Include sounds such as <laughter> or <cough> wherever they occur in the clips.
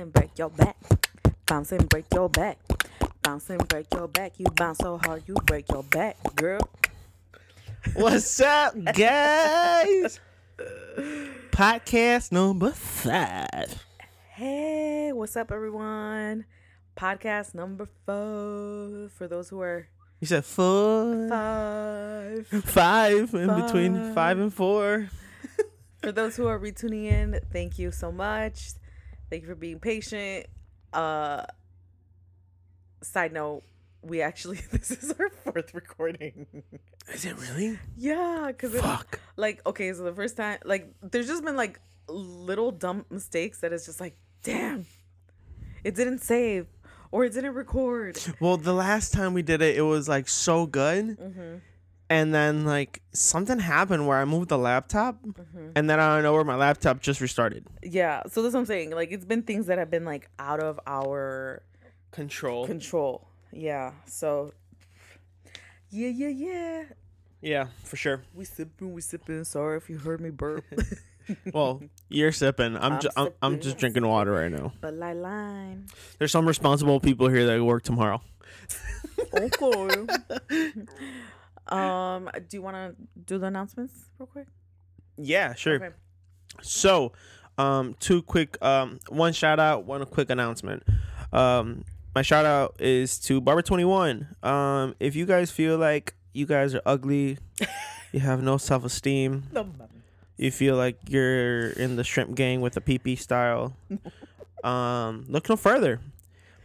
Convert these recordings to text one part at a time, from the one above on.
and break your back. Bounce and break your back. Bounce and break your back. You bounce so hard, you break your back, girl. What's up, guys? Podcast number five. Hey, what's up, everyone? Podcast number four. For those who are You said four, five. five in between five and four. For those who are retuning in, thank you so much. Thank you for being patient. Uh, side note, we actually <laughs> this is our fourth recording. Is it really? yeah, because Fuck. like okay, so the first time, like, there's just been like little dumb mistakes that it's just like, damn, it didn't save or it didn't record. Well, the last time we did it, it was like so good, Mm-hmm. And then like something happened where I moved the laptop, Mm-hmm. and then I don't know where my laptop just restarted. Yeah, so that's what I'm saying. Like, it's been things that have been like out of our Control. control. Yeah. So yeah, yeah, yeah. yeah, for sure. We sipping, we sipping. Sorry if you heard me burp. <laughs> Well, you're sipping. I'm I'm just I'm, I'm just drinking water right now. but line. There's some responsible people here that work tomorrow. Okay. <laughs> um, do you want to do the announcements real quick? Yeah, sure. Okay. So, um, two quick, um, one shout out, one quick announcement. Um, my shout out is to Barber Twenty One. Um, if you guys feel like you guys are ugly, <laughs> you have no self esteem, you feel like you're in the shrimp gang with the PP style, <laughs> um, look no further.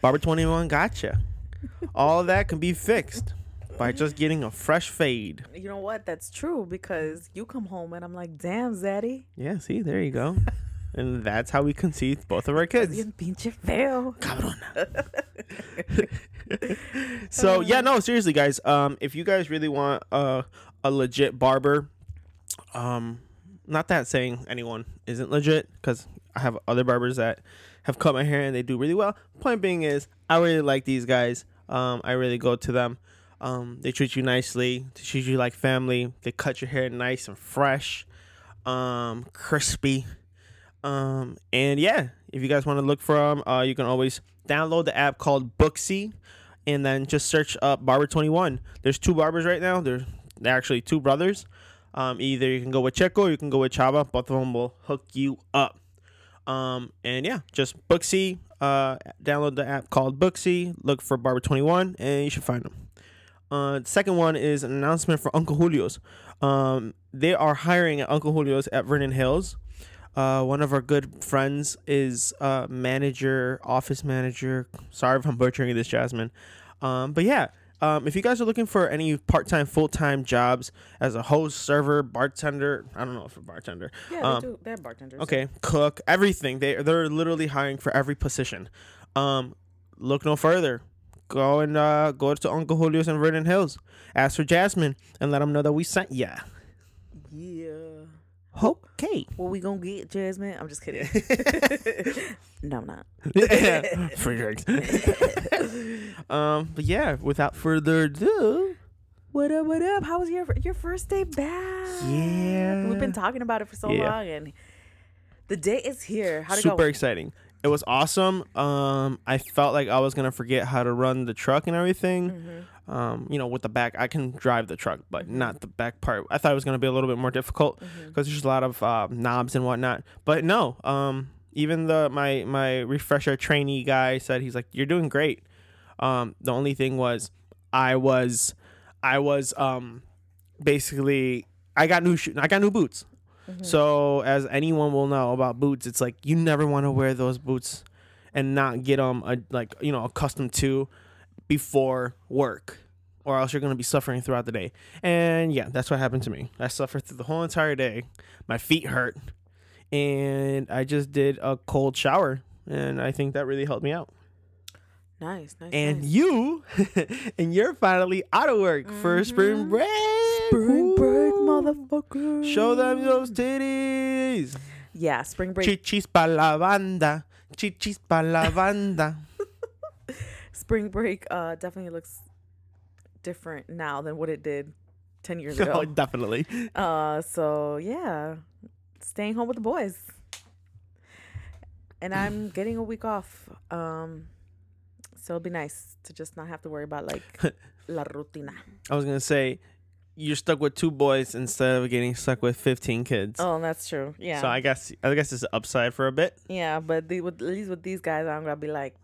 Barber Twenty One gotcha. All of that can be fixed by just getting a fresh fade. You know what? That's true because you come home and I'm like, damn, Zaddy. Yeah, see, there you go. <laughs> and that's how we conceived both of our kids. Bien pinche feo. <laughs> so yeah, no, seriously, guys. Um, if you guys really want a a legit barber, um, not that saying anyone isn't legit, because I have other barbers that have cut my hair and they do really well. Point being is, I really like these guys. Um, I really go to them. Um, they treat you nicely. They treat you like family. They cut your hair nice and fresh, um, crispy. Um, and yeah, if you guys want to look for them, uh, you can always download the app called Booksy, and then just search up Barber Twenty One. There's two barbers right now. They're they're actually two brothers. Um, either you can go with Checo or you can go with Chava. Both of them will hook you up. Um, and yeah, just Booksy. Uh, download the app called Booksy. Look for Barber Twenty One, and you should find them. Uh, second one is an announcement for Uncle Julio's. Um, they are hiring at Uncle Julio's at Vernon Hills. Uh, one of our good friends is uh, manager, office manager. Sorry if I'm butchering this, Jasmine. Um, but yeah, um, if you guys are looking for any part-time, full-time jobs as a host, server, bartender, I don't know if a bartender. Yeah, Um, they do. They're bartenders. Okay, cook, everything. They they're literally hiring for every position. Um, look no further. Go and uh, go to Uncle Julio's in Vernon Hills. Ask for Jasmine and let them know that we sent ya. Yeah. Okay. What we gonna get, Jasmine? I'm just kidding. <laughs> no, I'm not. Free drinks. <laughs> um, but yeah, without further ado, What up? What up? How was your your first day back? Yeah. we've been talking about it for so Yeah. long, and the day is here. How super go? Super exciting. It was awesome. Um, I felt like I was gonna forget how to run the truck and everything. Mm-hmm. Um, you know, with the back, I can drive the truck, but not the back part. I thought it was gonna be a little bit more difficult Mm-hmm. because there's a lot of uh, knobs and whatnot. But no, um, even the my my refresher trainee guy said he's like, "You're doing great." Um, the only thing was, I was, I was um, basically, I got new sho- I got new boots. So as anyone will know about boots, it's like you never want to wear those boots and not get them uh, like you know accustomed to before work, or else you're gonna be suffering throughout the day. And yeah, that's what happened to me. I suffered through the whole entire day. My feet hurt, and I just did a cold shower, and I think that really helped me out. Nice, nice. And nice. you, <laughs> and you're finally out of work for spring break. spring break, Woo! Motherfucker. Show them those titties. Yeah, spring break. Chichis pa la banda. Chichis pa la <laughs> banda. spring break uh definitely looks different now than what it did 10 years <laughs> ago. oh, definitely. uh so yeah, staying home with the boys. and I'm <sighs> getting a week off. Um, so it'll be nice to just not have to worry about like <laughs> la rutina. I was gonna say you're stuck with two boys instead of getting stuck with 15 kids. Oh, that's true. Yeah. So I guess I guess it's an upside for a bit. yeah, but the, with, at least with these guys, I'm gonna be like,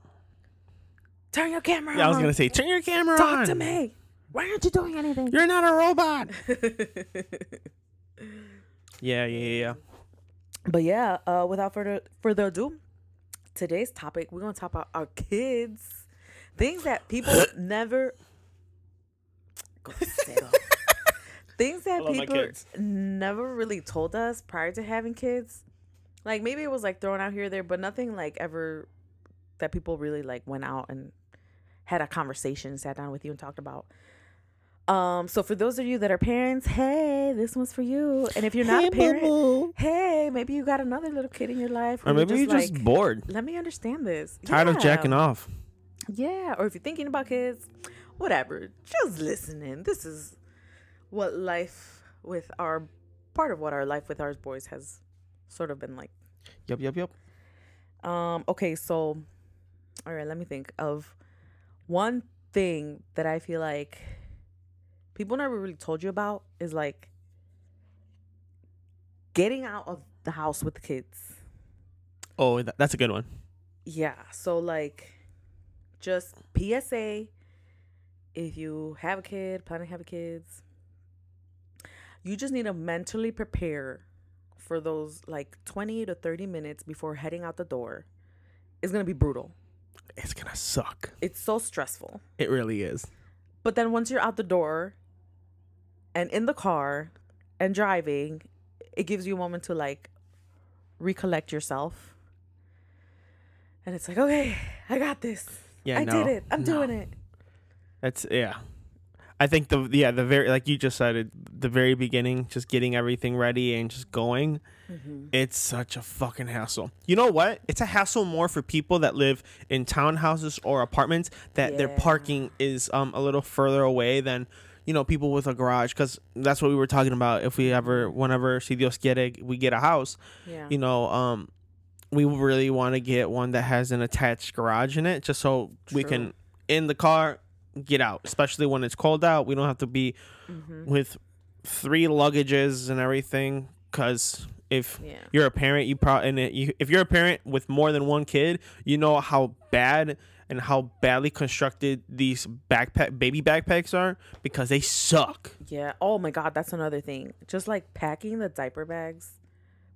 turn your camera Yeah, I was gonna say turn your camera talk on. to me. Why aren't you doing anything? You're not a robot. <laughs> Yeah, yeah, yeah. But yeah, uh, without further further ado, today's topic we're gonna talk about our kids, things that people <coughs> never. Grosero. Things that people never really told us prior to having kids. Like maybe it was like thrown out here or there, but nothing like ever that people really like went out and had a conversation, sat down with you and talked about. Um, so for those of you that are parents, hey, this one's for you. And if you're not a parent, hey, maybe you got another little kid in your life, Or maybe you're just like, bored, let me understand this. tired of jacking off. Yeah, or if you're thinking about kids, whatever, just listening. This is what life with our part of what our life with our boys has sort of been like. Yep, yep, yep. Um, okay, so all right, let me think of one thing that I feel like people never really told you about is like getting out of the house with the kids. Oh, that's a good one. Yeah. So like just PSA if you have a kid, planning to have a kids, you just need to mentally prepare for those like 20 to 30 minutes before heading out the door. It's going to be brutal. It's gonna suck. It's so stressful. It really is. But then once you're out the door and in the car and driving, it gives you a moment to like recollect yourself. And it's like, okay, I got this. Yeah, I no, did it. I'm no. doing it. That's yeah. I think the yeah the very like you just said it the very beginning just getting everything ready and just going Mm-hmm. it's such a fucking hassle. You know what? It's a hassle more for people that live in townhouses or apartments that their parking is um a little further away than you know people with a garage cuz that's what we were talking about if we ever whenever si Dios quiere we get a house, Yeah. you know, um we really want to get one that has an attached garage in it just so we can in the car get out, especially when it's cold out. We don't have to be Mhm. with three luggages and everything because if Yeah. you're a parent you probably and it, you, if you're a parent with more than one kid you know how bad and how badly constructed these backpack baby backpacks are because they suck Yeah. Oh my God, that's another thing. Just like packing the diaper bags.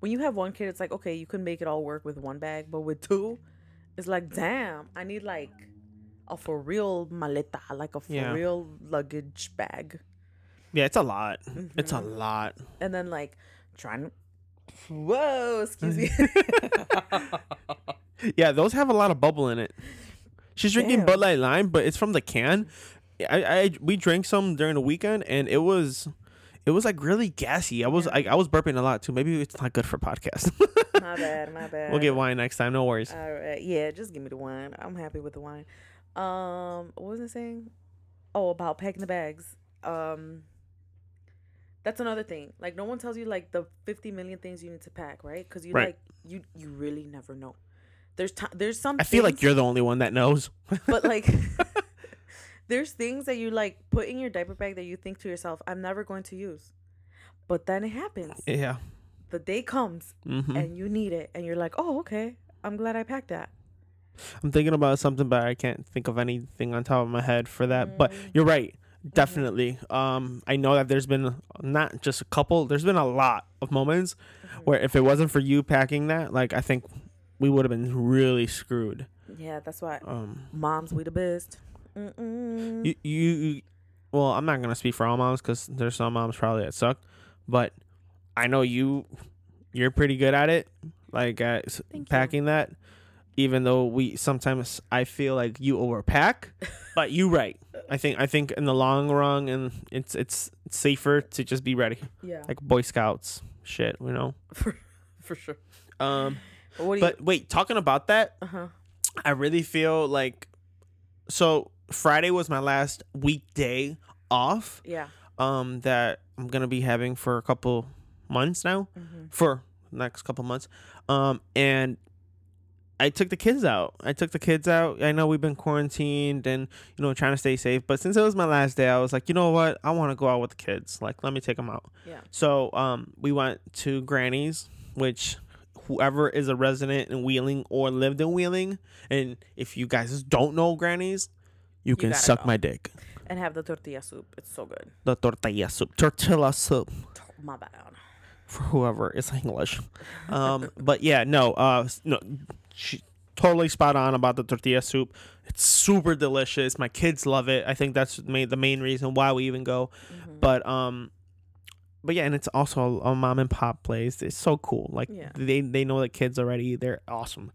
When you have one kid, it's like, okay, you can make it all work with one bag, but with two, it's like, damn, I need like a for real maleta, like a for Yeah. real luggage bag. yeah it's a lot it's Mm-hmm. a lot And then like trying to. Whoa, excuse me. <laughs> yeah those have a lot of bubble in it she's drinking Damn. bud light lime but it's from the can I, I we drank some during the weekend and it was it was like really gassy i was Yeah. I, I was burping a lot too maybe it's not good for podcast my bad, my bad. <laughs> we'll get wine next time no worries All right, yeah, just give me the wine. I'm happy with the wine. Um, what was I saying? Oh, about packing the bags. Um, that's another thing. Like, no one tells you like the 50 million things you need to pack, right? Because you Right. like you you really never know. There's ti there's some. i feel like you're the only one that knows <laughs> but like. <laughs> <laughs> There's things that you like put in your diaper bag that you think to yourself, I'm never going to use. But then it happens. yeah The day comes hmm and you need it and you're like, "Oh, okay. I'm glad I packed that." I'm thinking about something, but I can't think of anything on top of my head for that. But Mm. you're right, definitely. Um, I know that there's been not just a couple. There's been a lot of moments Mm-hmm. where if it wasn't for you packing that, like I think we would have been really screwed. Yeah, that's why Um, moms we the best. Mm-mm. you, you, well, I'm not gonna speak for all moms because there's some moms probably that suck, but I know you, you're pretty good at it, like Thank you. packing that. Even though we sometimes I feel like you overpack, <laughs> but you right. I think I think in the long run, and it's it's safer to just be ready, yeah, like Boy Scouts shit, you know. <laughs> for for sure. Um, But but wait, talking about that. Uh huh. I really feel like so Friday was my last weekday off. Yeah. um that I'm gonna be having for a couple months now Mm-hmm. for next couple months um and I took the kids out. I took the kids out. I know we've been quarantined and you know trying to stay safe, but since it was my last day, I was like, you know what? I want to go out with the kids. Like, let me take them out. Yeah. So, um, we went to Granny's, which whoever is a resident in Wheeling or lived in Wheeling, and if you guys don't know Granny's, you can suck go. my dick. And have the tortilla soup. It's so good. The tortilla soup, tortilla soup. My bad. for whoever is English. Um, but yeah, no, uh, no, she totally spot on about the tortilla soup. It's super delicious. My kids love it. I think that's made the main reason why we even go. Mhm. But um, but yeah, and it's also a mom and pop place. It's so cool. Like Yeah. they they know the kids already. They're awesome.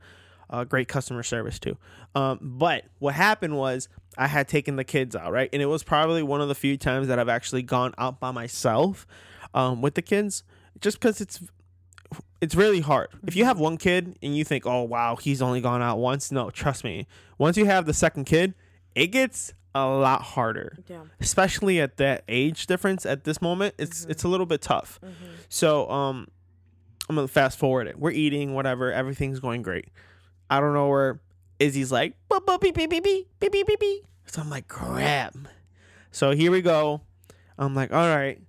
Uh, great customer service too. Um, but what happened was I had taken the kids out, right? And it was probably one of the few times that I've actually gone out by myself um, with the kids, just because it's it's really hard. If you mm-hmm. have one kid and you think, "Oh wow, he's only gone out once." No, trust me. Once you have the second kid, it gets a lot harder. Yeah. Especially at that age difference at this moment, it's mm-hmm. it's a little bit tough. Mm-hmm. So, um I'm going to fast forward it. We're eating whatever, everything's going great. I don't know where Izzy's like, "Beep beep beep beep beep beep beep beep." So I'm like, "Crap." So here we go. I'm like, "All right."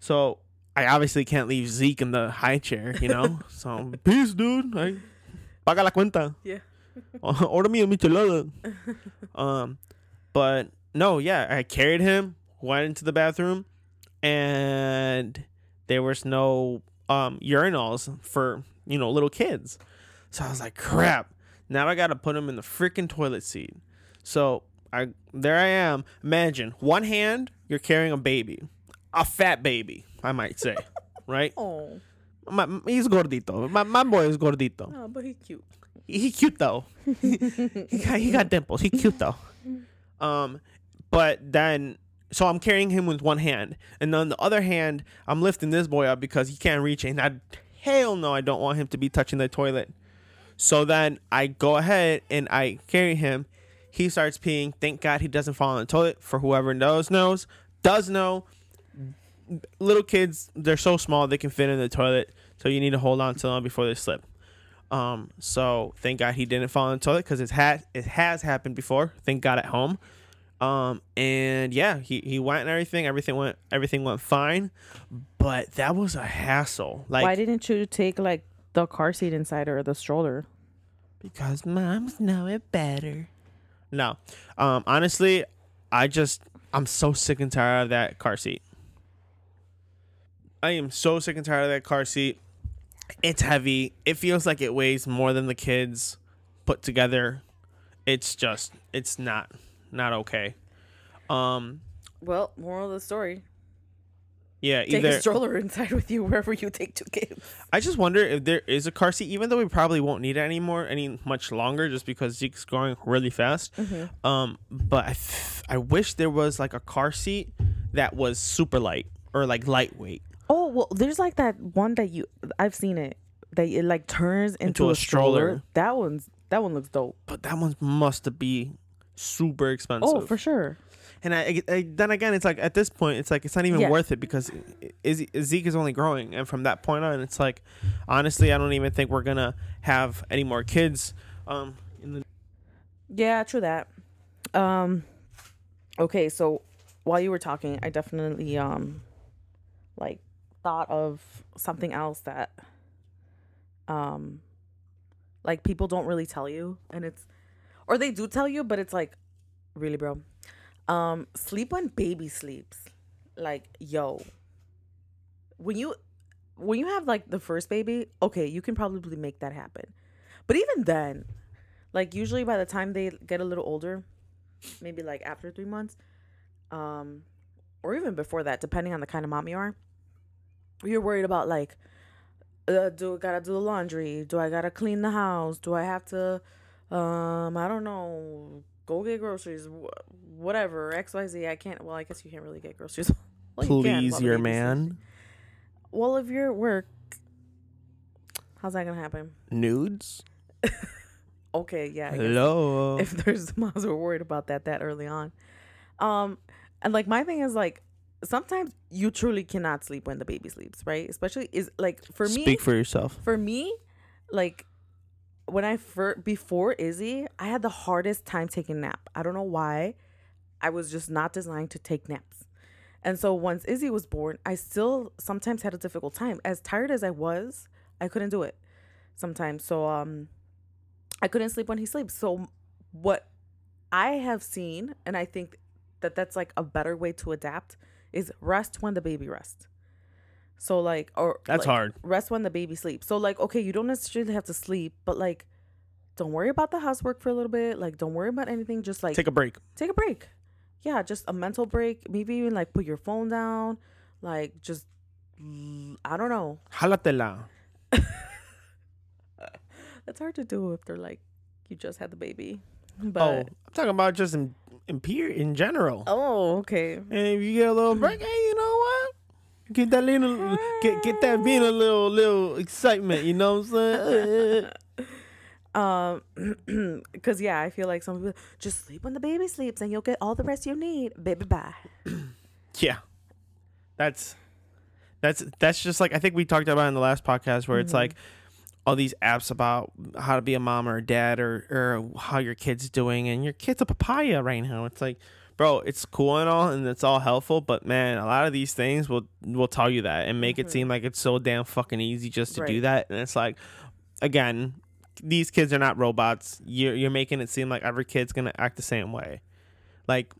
So i obviously can't leave zeke in the high chair you know <laughs> so peace dude I, paga la cuenta Yeah. <laughs> order me a michelada <laughs> um but no, yeah, I carried him, went into the bathroom, and there was no um urinals for, you know, little kids. So I was like, crap. Now I gotta put him in the freaking toilet seat. So I there I am. Imagine one hand, you're carrying a baby. A fat baby, I might say. <laughs> right? Oh. My, he's gordito. My, my boy is gordito. Oh, but he's cute. He, he cute though. <laughs> he, got, he got dimples. He cute though. Um, but then so I'm carrying him with one hand, and then the other hand I'm lifting this boy up because he can't reach it. And I hell no, I don't want him to be touching the toilet. So then I go ahead and I carry him. He starts peeing. Thank God he doesn't fall in the toilet. For whoever knows, knows, does know. Little kids, they're so small they can fit in the toilet. So you need to hold on to them before they slip. Um, so thank God he didn't fall in the toilet because it has it has happened before. Thank God at home. Um, and yeah, he, he went and everything. Everything went everything went fine, but that was a hassle. Like Why didn't you take like the car seat inside or the stroller? because moms know it better. No, um, honestly, I just I'm so sick and tired of that car seat. I am so sick and tired of that car seat. It's heavy. It feels like it weighs more than the kids put together. It's just it's not not okay. Um Well, moral of the story: yeah, take either a stroller inside with you wherever you take two kids. I just wonder if there is a car seat, even though we probably won't need it anymore any much longer, just because Zeke's growing really fast. Um, but I, f- I wish there was like a car seat that was super light or like lightweight Oh well, there's like that one that you I've seen it that it like turns into, Into a a, stroller. stroller. That one's that one looks dope. but that one must be super expensive. Oh, for sure. and I, I then again, it's like at this point, it's like it's not even Yeah. worth it because Zeke is only growing, and from that point on, it's like honestly, I don't even think we're gonna have any more kids. Um, in the Yeah, true that. Um okay, so while you were talking, I definitely um like thought of something else that um like people don't really tell you and it's or they do tell you, but it's like really bro. Um sleep when baby sleeps. Like, yo. When you when you have like the first baby, okay, you can probably make that happen. But even then, like usually by the time they get a little older maybe like after three months um or even before that depending on the kind of mom you are you're worried about like uh, do I gotta do the laundry do i gotta clean the house do i have to um i don't know go get groceries wh- whatever xyz i can't well i guess you can't really get groceries <laughs> well, you can please, your man. sleeping. well if you're at work how's that gonna happen Nudes. <laughs> okay yeah I guess Hello. if there's <laughs> moms who are worried about that that early on. Um, and like my thing is like sometimes you truly cannot sleep when the baby sleeps, right? Especially is like for me, Speak for yourself. for me, like when I first before Izzy, I had the hardest time taking nap. I don't know why. I was just not designed to take naps. And so once Izzy was born, I still sometimes had a difficult time. As tired as I was, I couldn't do it sometimes. So um I couldn't sleep when he sleeps. So what I have seen and I think that that's like a better way to adapt is rest when the baby rests. So like or That's like, hard. Rest when the baby sleeps. So like okay, you don't necessarily have to sleep, but like don't worry about the housework for a little bit. Like don't worry about anything. Just like Take a break. take a break. Yeah, just a mental break. Maybe even like put your phone down. Like just I don't know. Jalatela. <laughs> That's hard to do if they're like you just had the baby. Oh, But I'm talking about just in in, peer, in general. oh, okay. And if you get a little break, hey, you know what? Get that little, get get that being a little little excitement. You know what I'm saying? <laughs> um <clears throat> because yeah i feel like some people just sleep when the baby sleeps and you'll get all the rest you need baby bye <clears throat> yeah, that's that's that's just like I think we talked about in the last podcast where it's like all these apps about how to be a mom or a dad or or how your kid's doing and your kid's a papaya right now. It's like, bro, it's cool and all and it's all helpful, but man, a lot of these things will will tell you that and make it mm-hmm. seem like it's so damn fucking easy just to do that. And it's like, again, these kids are not robots. You're you're making it seem like every kid's gonna act the same way. Like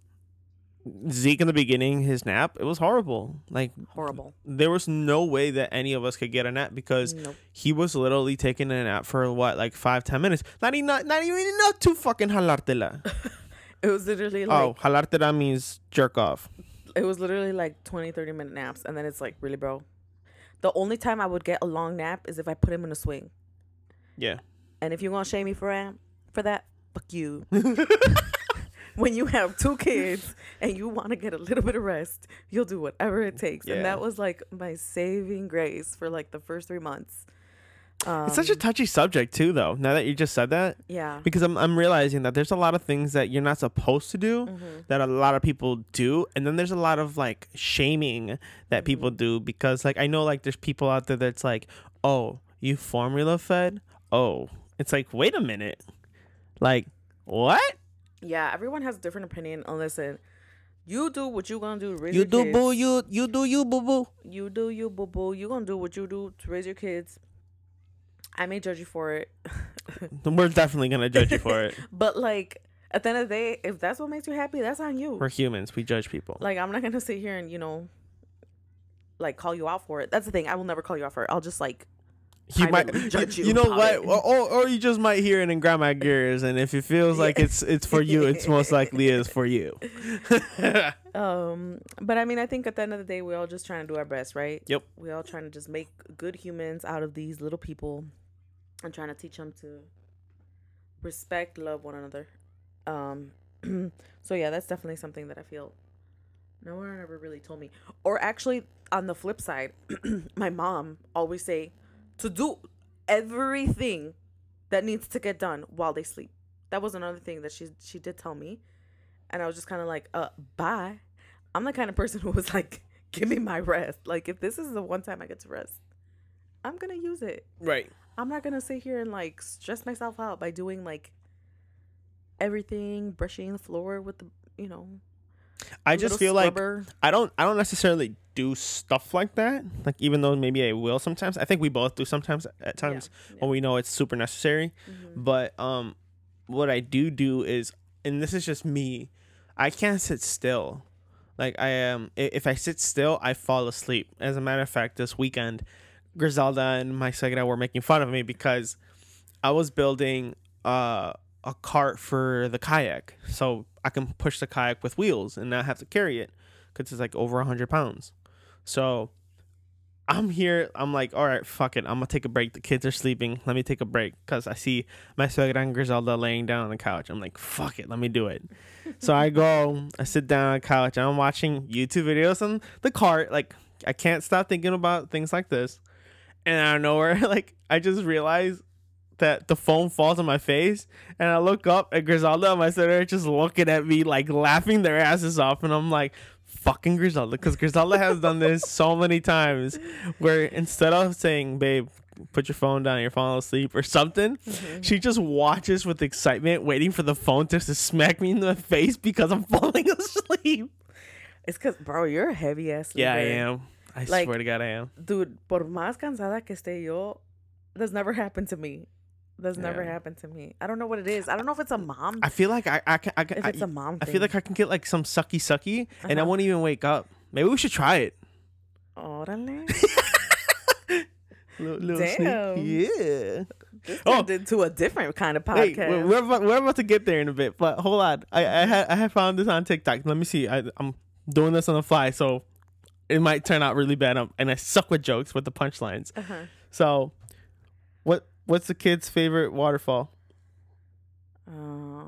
Zeke in the beginning, his nap, it was horrible. Like horrible there was no way that any of us could get a nap because Nope. he was literally taking a nap for what, like five, ten minutes. Not even not, not even enough to fucking jalártela. <laughs> it was literally oh, like oh, jalártela means jerk off. it was literally like 20 30 minute naps and then it's like really bro the only time i would get a long nap is if i put him in a swing Yeah. and if you're gonna shame me for that for that fuck you <laughs> <laughs> when you have two kids and you want to get a little bit of rest you'll do whatever it takes Yeah. and that was like my saving grace for like the first three months um, It's such a touchy subject too, though. Now that you just said that, yeah because I'm I'm realizing that there's a lot of things that you're not supposed to do Mm-hmm. that a lot of people do, and then there's a lot of like shaming that people Mm-hmm. do because like I know like there's people out there that's like, oh, you formula fed, oh, it's like wait a minute, like what? Yeah everyone has a different opinion and listen you do what you gonna do to raise You your do kids. boo, you you do you boo boo. you do you boo boo you gonna do what you do to raise your kids i may judge you for it <laughs> We're definitely gonna judge you for it. <laughs> but like at the end of the day if that's what makes you happy that's on you We're humans. We judge people. like i'm not gonna sit here and you know like call you out for it that's the thing i will never call you out for it i'll just like you might judge you you know what? or, or or you just might hear it in grandma gears and if it feels like it's it's for you it's most likely is for you. <laughs> Um but i mean i think at the end of the day we're all just trying to do our best right? Yep. we're all trying to just make good humans out of these little people and trying to teach them to respect love one another. Um <clears throat> so yeah that's definitely something that i feel no one ever really told me. Or actually on the flip side <clears throat> my mom always say to do everything that needs to get done while they sleep that was another thing that she she did tell me and I was just kind of like, uh, bye. I'm the kind of person <laughs> who was like, give me my rest. Like, if this is the one time I get to rest, I'm gonna use it. right I'm not gonna sit here and like stress myself out by doing like everything, brushing the floor with the, you know. I just feel like i don't i don't necessarily do stuff like that like even though maybe i will sometimes. I think we both do sometimes at times yeah. when we know it's super necessary. Mhm. but um what i do do is and this is just me i can't sit still. Like i am i- if i sit still i fall asleep. As a matter of fact this weekend griselda and my suegra were making fun of me because i was building uh a cart for the kayak. So i can push the kayak with wheels and not have to carry it because it's like over 100 pounds. So i'm here i'm like all right fuck it i'm gonna take a break the kids are sleeping let me take a break because i see my suegra and griselda laying down on the couch. I'm like fuck it let me do it. So i go i sit down on the couch i'm watching youtube videos on the cart like i can't stop thinking about things like this. And out of nowhere <laughs> like i just realized that the phone falls on my face and I look up and Griselda and my sister are just looking at me like laughing their asses off and I'm like fucking Griselda because Griselda has done this so many times where instead of saying babe put your phone down, you're falling asleep or something. Mm-hmm. She just watches with excitement, waiting for the phone just to smack me in the face because I'm <laughs> falling asleep. It's because, bro, you're a heavy ass. Yeah, I am. I Like- swear to God, I am. dude. Por más cansada que esté yo, that's never happened to me. That's never Yeah. happened to me. I don't know what it is. I don't know if it's a mom. I feel like I, I can, I can, if I, it's a mom. I Thing. feel like I can get like some sucky sucky, and I Uh-huh. won't even wake up. Maybe we should try it. Órale. <laughs> Little, little Damn. Yeah. This Oh. turned into a different kind of Wait, podcast. we're, we're, about, we're about to get there in a bit, but hold on. I I had I had found this on TikTok. Let me see. I, I'm doing this on the fly, so it might turn out really bad. Um, and I suck with jokes with the punchlines. uh-huh. So, what what's the kid's favorite waterfall? Uh,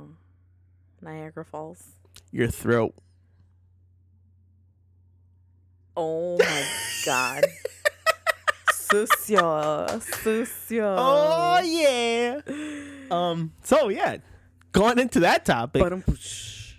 Niagara Falls. Your throat. Oh my god. <laughs> Sucio. Sucio. Oh yeah. Um. So yeah, going into that topic, But, um,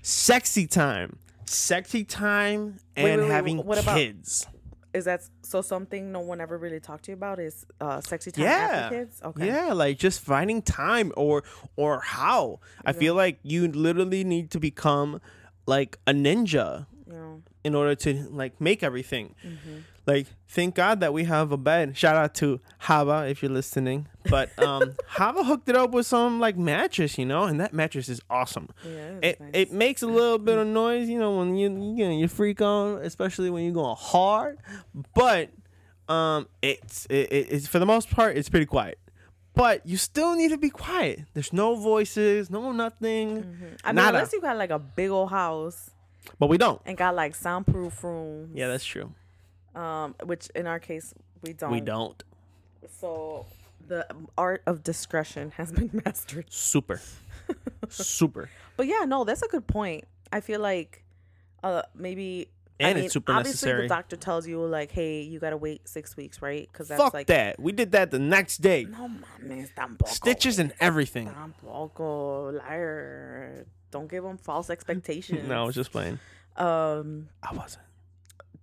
sexy time, sexy time, and Wait, wait, wait, having what about- kids. Is that so something no one ever really talked to you about is uh sexy time Yeah. after kids? Okay. Yeah, like just finding time or or how. I feel like you literally need to become like a ninja know. in order to like make everything. Mm-hmm. Like thank God that we have a bed. Shout out to Hava if you're listening. But <laughs> um Hava hooked it up with some like mattress, you know, and that mattress is awesome. Yeah. It nice. it makes a little bit of noise, you know, when you you know you freak on, especially when you're going hard. But um, it's it, it- it's for the most part it's pretty quiet. But you still need to be quiet. There's no voices, no nothing. I mean, nada. unless you got like a big old house But we don't. and got like soundproof rooms. Yeah, that's true. Um, which in our case we don't. We don't. So the art of discretion has been <laughs> mastered. Super. Super. <laughs> But yeah, no, that's a good point. I feel like uh maybe I And mean, it's super obviously necessary. the doctor tells you like, hey, you gotta wait six weeks, right? Because that's Fuck like that. We did that the next day. no mames, tampoco. Stitches and everything. Tampoco, liar. Don't give them false expectations. <laughs> No, I was just playing. um, I wasn't.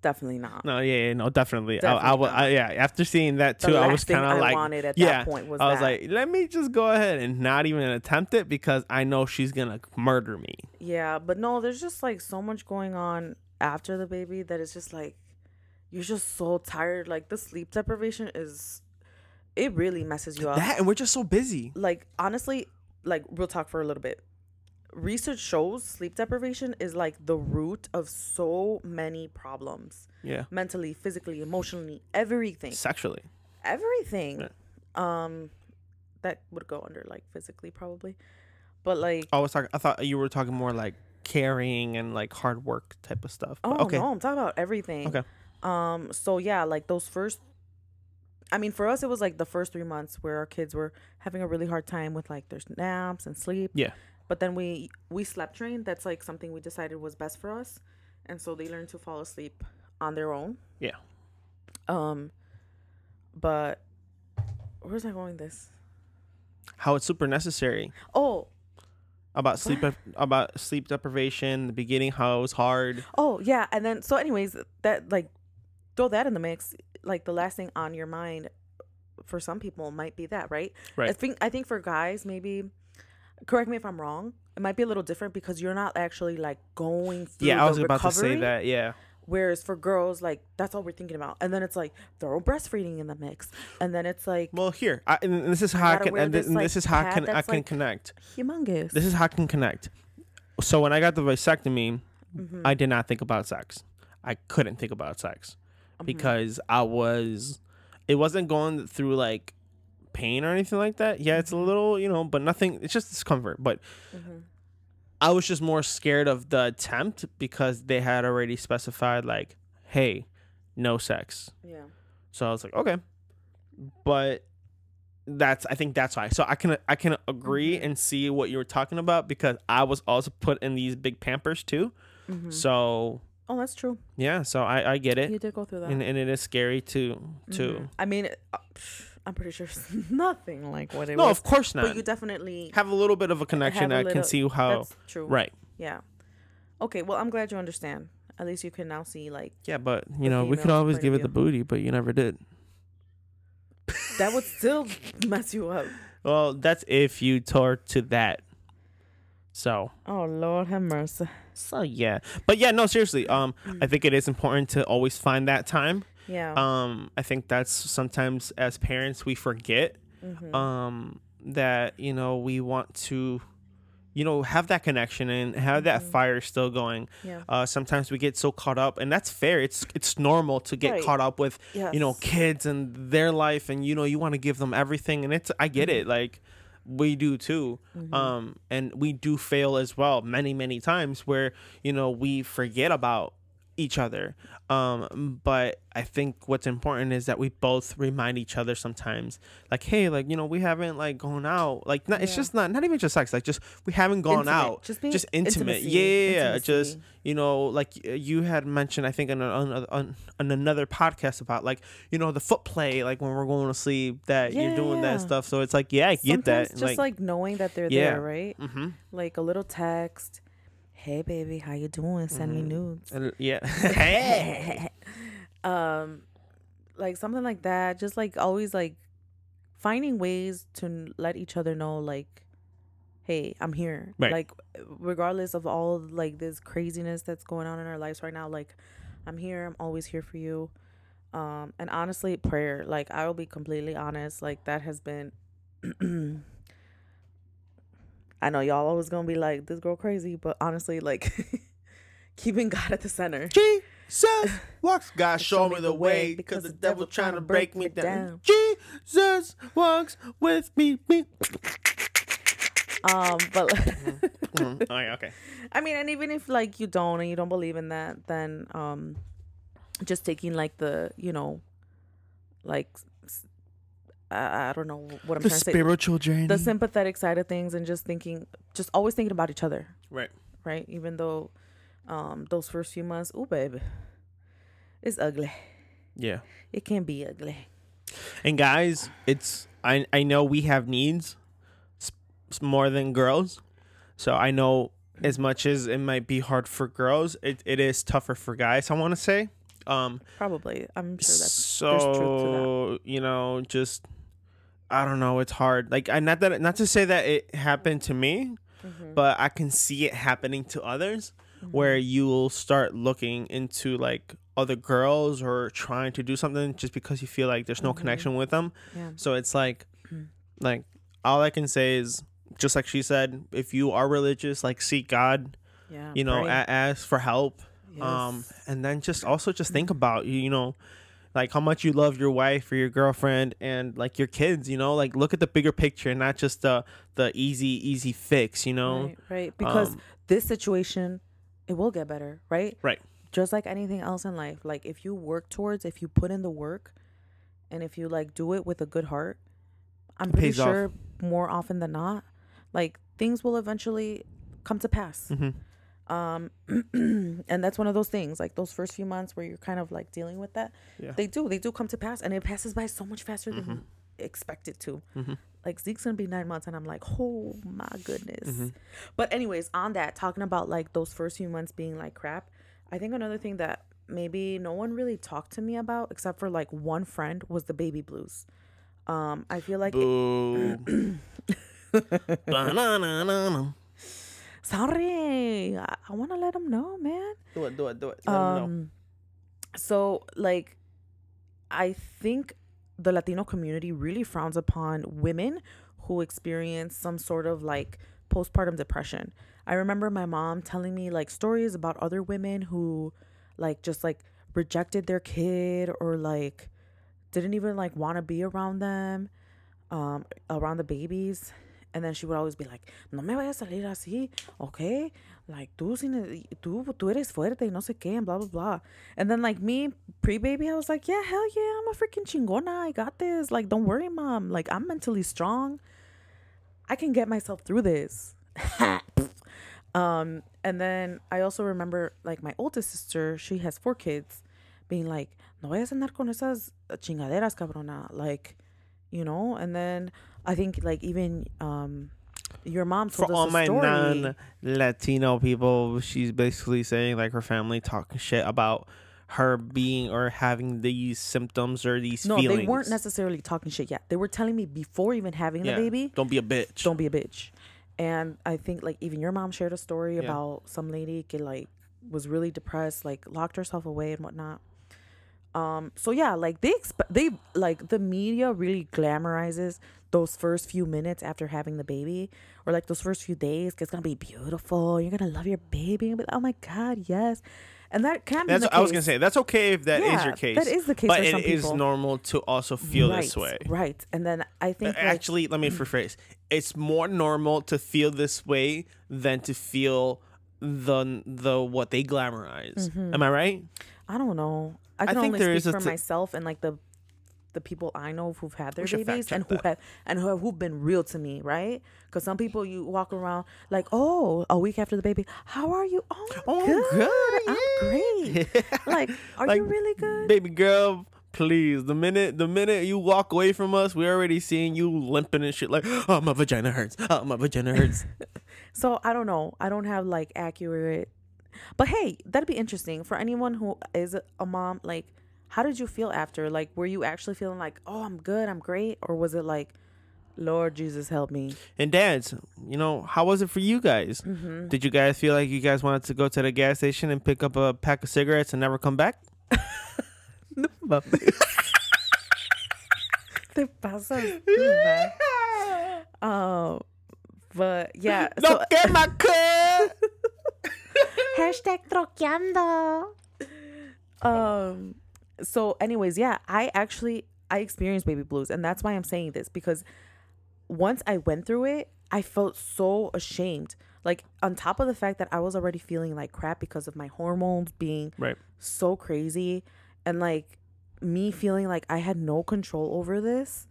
Definitely not. No, yeah, yeah no, definitely. I, I, Definitely wa- I, yeah, after seeing that too, I was kind of I like, wanted at that yeah, point was I was that. like, let me just go ahead and not even attempt it because I know she's gonna murder me. Yeah, but no, there's just like so much going on after the baby that it's just like you're just so tired. Like the sleep deprivation is it really messes you up. That and we're just so busy. like honestly, like we'll talk for a little bit. Research shows sleep deprivation is like the root of so many problems. Yeah, Mentally, physically, emotionally, everything. sexually. Everything. Um that would go under like physically probably. But like I was talking. I thought you were talking more like carrying and like hard work type of stuff. Oh okay, no, I'm talking about everything. Okay. Um. So yeah, like those first. I mean, for us, it was like the first three months where our kids were having a really hard time with like their naps and sleep. Yeah. But then we we slept trained. That's like something we decided was best for us, and so they learned to fall asleep on their own. Yeah. Um. But where's I going? with This. how it's super necessary Oh. about sleep about sleep deprivation. The beginning, how it was hard. Oh yeah, and then so anyways, that like throw that in the mix. Like the last thing on your mind for some people might be that, right? Right. I think I think for guys maybe correct me if I'm wrong. It might be a little different because you're not actually like going through Yeah, I was about to say that. Yeah. Whereas for girls, like that's all we're thinking about, and then it's like throw breastfeeding in the mix, and then it's like Well, here, I, and this is how I, can, and this, this, like, is how I can, I can like, connect. humongous. This is how I can connect. So when I got the vasectomy, Mhm. I did not think about sex. I couldn't think about sex Mhm. because I was, it wasn't going through like pain or anything like that. Yeah, it's a little, you know, but nothing. It's just discomfort. But Mhm. I was just more scared of the attempt because they had already specified like, hey, no sex. yeah. So I was like, okay, but that's I think that's why. So I can I can agree Mhm. and see what you were talking about because I was also put in these big pampers too. Mhm. So Oh, that's true. yeah, so I I get it, You did go through that. and and it is scary to to. Mhm. I mean, uh, I'm pretty sure it's <laughs> nothing like what it No, was. No, of course not. but you definitely have a little bit of a connection. a I can see how That's true. right. Yeah. Okay. Well, I'm glad you understand. At least you can now see like. Yeah, but you know we could always give it the booty, but you never did. that would still <laughs> mess you up. Well, that's if you tore to that. So, Oh Lord, have mercy. so yeah. But yeah, no, seriously. Um, I think it is important to always find that time. Yeah. Um, I think that's sometimes as parents we forget Mhm. um that you know we want to you know have that connection and have that Mhm. fire still going yeah. uh sometimes we get so caught up and that's fair it's it's normal to get Right. caught up with Yes. you know kids and their life and you know you want to give them everything and it's i get it like we do too Mhm. um and we do fail as well many many times where you know we forget about each other um but i think what's important is that we both remind each other sometimes like hey like you know we haven't like gone out like not, it's just not not even just sex like just we haven't gone Intimate. out Just being just intimate intimacy. yeah, yeah, yeah, just you know like you had mentioned i think on, on, on, on another podcast about like you know the foot play like when we're going to sleep that you're doing Yeah. that stuff so it's like yeah i get Sometimes that just like, knowing that they're Yeah. there, right? mm-hmm. Like a little text. Hey baby, how you doing? Send me Mhm. nudes. Yeah. <laughs> hey. um like something like that just like always like finding ways to n- let each other know like hey i'm here Right. like regardless of all like this craziness that's going on in our lives right now like i'm here i'm always here for you um and honestly prayer like i will be completely honest like that has been <clears throat> i know y'all always gonna be like this girl crazy but honestly like <laughs> keeping god at the center <laughs> Jesus walks. God show me the way because the devil trying to break me down. Jesus walks with me. me. um but <laughs> Mm, oh, yeah, okay. I mean, and even if like you don't and you don't believe in that, then um, just taking like the you know, like s- I, I don't know what I'm The trying to say. spiritual journey. The sympathetic side of things and just thinking, just always thinking about each other, right. right? Even though, um, those first few months, oh baby, it's ugly. Yeah. It can be ugly. And guys, it's I I know we have needs s- s- more than girls. So I know as much as it might be hard for girls, it, it is tougher for guys, I want to say. Um Probably, I'm sure that's so there's truth to you know, just I don't know, it's hard. Like I not that not to say that it happened to me, Mhm. but I can see it happening to others Mm-hmm. where you'll start looking into like other girls or trying to do something just because you feel like there's no Mhm. connection with them. yeah, So it's like, Mhm. like all I can say is just like she said, if you are religious, like seek God, yeah. you know, a- ask for help, Yes. um, and then just also just think about you, you know, like how much you love your wife or your girlfriend and like your kids, you know, like look at the bigger picture, and not just the the easy easy fix, you know. Right, right. Because Um, this situation, it will get better, right? Right. Just like anything else in life. Like if you work towards, if you put in the work, and if you like do it with a good heart, I'm pretty pays off. sure more often than not, like things will eventually come to pass. Mhm. Um, <clears throat> and that's one of those things. Like those first few months where you're kind of like dealing with that, Yeah. they do, they do come to pass, and it passes by so much faster than Mhm. you expect it to. Mhm. Like Zeke's gonna be nine months, and I'm like, oh my goodness. Mhm. But anyways, on that, talking about like those first few months being like crap, I think another thing that maybe no one really talked to me about, except for like one friend, was the baby blues. Um, I feel like Boo. <clears throat> Ba-na-na-na-na. Sorry, I, I want to let them know, man. Do it, do it, do it. Let. Um, so like, I think the Latino community really frowns upon women who experience some sort of like postpartum depression. I remember my mom telling me like stories about other women who like just like rejected their kid or like didn't even like want to be around them um around the babies and then she would always be like no me vayas a salir así okay like tú sin tú tú eres fuerte y no sé qué and blah blah blah and then like me pre-baby I was like yeah hell yeah I'm a freaking chingona I got this like don't worry mom like I'm mentally strong. I can get myself through this. <laughs> Um and then I also remember like my oldest sister she has four kids being like no vayas a andar con esas chingaderas cabrona like you know? And then I think like even um your mom For told us all a my story. non Latino people, she's basically saying like her family talking shit about her being or having these symptoms or these No, feelings. they weren't necessarily talking shit yet. They were telling me before even having Yeah. the baby, Don't be a bitch. don't be a bitch. And I think like even your mom shared a story Yeah. about some lady que like was really depressed, like locked herself away and whatnot. Um, so yeah, like they exp- they like the media really glamorizes those first few minutes after having the baby, or like those first few days It's gonna be beautiful. You're gonna love your baby. Be like, oh my god, yes. And that can be. That's what I was gonna say. That's okay if that is Yeah, your case. that is the case But it is normal to also feel right, this way. Right. And then I think like, Actually, let me rephrase. It's more normal to feel this way than to feel the the what they glamorize. Mm-hmm. Am I right? I don't know. I I can think only there speak is for t- myself and like the the people I know who've had their We should fact babies and who that. have and who have who've been real to me, right? Because some people you walk around like, oh, a week after the baby, how are you? Oh, I'm Oh, good. good, I'm great. <laughs> like, are Like, you really good? Baby girl, please. The minute the minute you walk away from us, we're already seeing you limping and shit like, oh my vagina hurts. Oh my vagina hurts. <laughs> So I don't know. I don't have like accurate. But hey, that'd be interesting for anyone who is a mom. Like, how did you feel after? Like, were you actually feeling like, oh, I'm good, I'm great, or was it like, Lord Jesus, help me? and dads, you know, how was it for you guys? Mm-hmm. Did you guys feel like you guys wanted to go to the gas station and pick up a pack of cigarettes and never come back? <laughs> Te pasas tú, man. Um, but yeah. <laughs> So, Look at my cut. hashtag troqueando. <laughs> Um. So, anyways, yeah, I actually I experienced baby blues, and that's why I'm saying this because once I went through it, I felt so ashamed. Like on top of the fact that I was already feeling like crap because of my hormones being Right. so crazy and like me feeling like I had no control over this.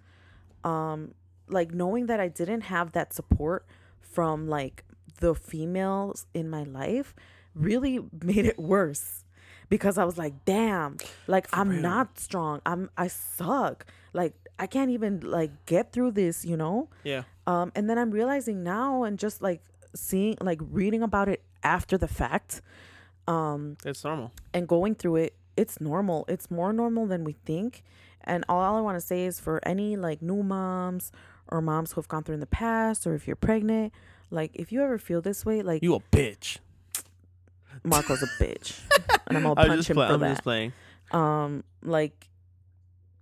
Um like knowing that I didn't have that support from like the females in my life really <laughs> made it worse because I was like, damn, like I'm real. not strong. I'm I suck. Like I can't even like get through this, you know? Yeah. Um, and then I'm realizing now and just like seeing like reading about it after the fact, um, It's normal. and going through it, it's normal. It's more normal than we think. And all I want to say is for any like new moms or moms who have gone through in the past, or if you're pregnant, like if you ever feel this way, like You a bitch. Marco's a bitch, and I'm gonna <laughs> punch just him play, for I'm that. just playing. Um, like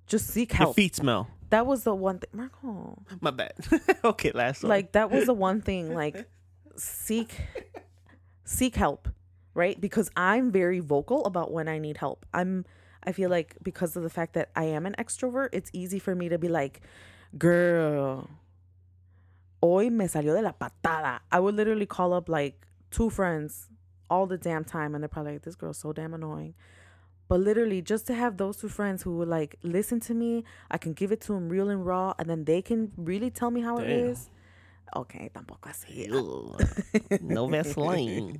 just seek Your help. feet smell. That was the one thing, Marco. My bad. <laughs> okay, last one. like that was the one thing <laughs> like seek seek help right because i'm very vocal about when i need help i'm i feel like because of the fact that i am an extrovert it's easy for me to be like girl hoy me salió de la patada i would literally call up like two friends all the damn time and they're probably like this girl's so damn annoying. But literally just to have those two friends who would like listen to me i can give it to them real and raw and then they can really tell me how it Damn. is. Okay tampoco así. No Vaseline.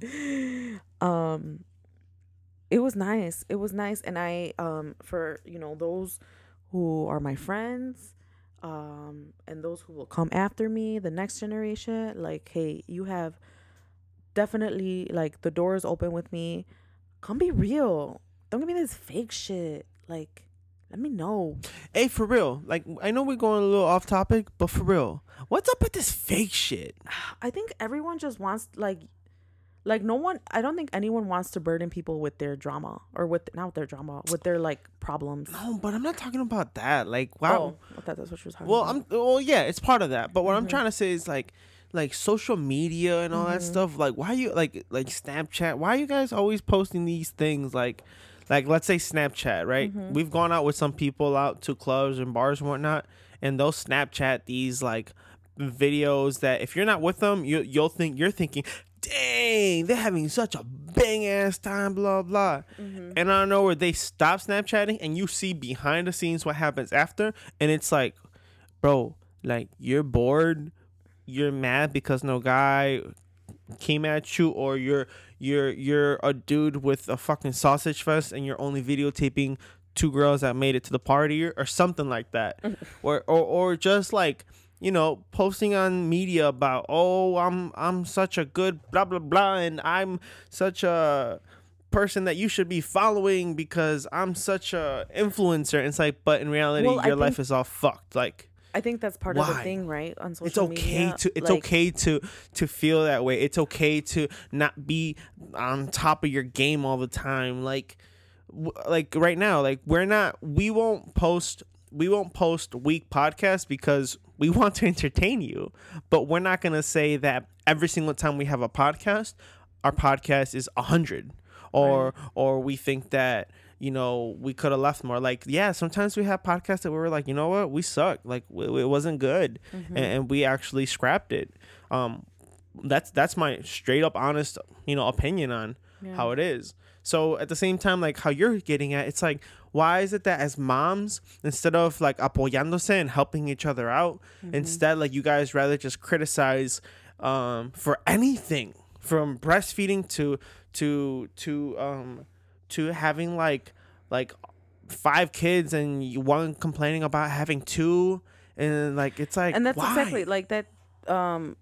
<laughs> um it was nice. It was nice and i um for you know those who are my friends um and those who will come after me the next generation like hey you have definitely like the door is open with me come be real don't give me this fake shit like let me know Hey, for real. Like, I know we're going a little off topic, but for real, what's up with this fake shit? I think everyone just wants like like no one I don't think anyone wants to burden people with their drama or with not with their drama, with their like problems. No, but I'm not talking about that. Like, wow. Oh, I thought that's what you were talking Well, about. I'm. Well, yeah, it's part of that. But what I'm Mhm. trying to say is like, like social media and all that Mhm. stuff. Like, why are you like like Snapchat? Why are you guys always posting these things? Like, like let's say Snapchat, right? Mhm. We've gone out with some people out to clubs and bars and whatnot, and they'll Snapchat these like videos that if you're not with them, you you'll think you're thinking, dang, they're having such a bang ass time, blah blah. Mhm. And I don't know where they stop Snapchatting and you see behind the scenes what happens after, and it's like, bro, like you're bored, you're mad because no guy came at you, or you're you're you're a dude with a fucking sausage fest and you're only videotaping two girls that made it to the party or, or something like that. <laughs> or, or or just like you know posting on media about oh i'm i'm such a good blah blah blah and i'm such a person that you should be following because I'm such a influencer. And it's like, but in reality, Well, your life is all fucked. Like, I think that's part of the thing, right? On social it's okay media. to it's Like, okay to to feel that way. It's okay to not be on top of your game all the time. Like, like right now, like we're not. We won't post. We won't post week podcasts because we <laughs> want to entertain you. But we're not gonna say that every single time we have a podcast, our podcast is a hundred, or or we think that you know we could have left more. Like yeah, sometimes we have podcasts that we were like, you know what, we suck. Like w- it wasn't good, Mm-hmm. and, and we actually scrapped it. Um, that's that's my straight up honest you know opinion on Yeah. how it is. So at the same time, like how you're getting at, it's like why is it that as moms, instead of like apoyándose and helping each other out, Mm-hmm. instead like you guys rather just criticize um for anything from breastfeeding to to to um to having like like five kids and one complaining about having two and like it's like and that's why? exactly like that um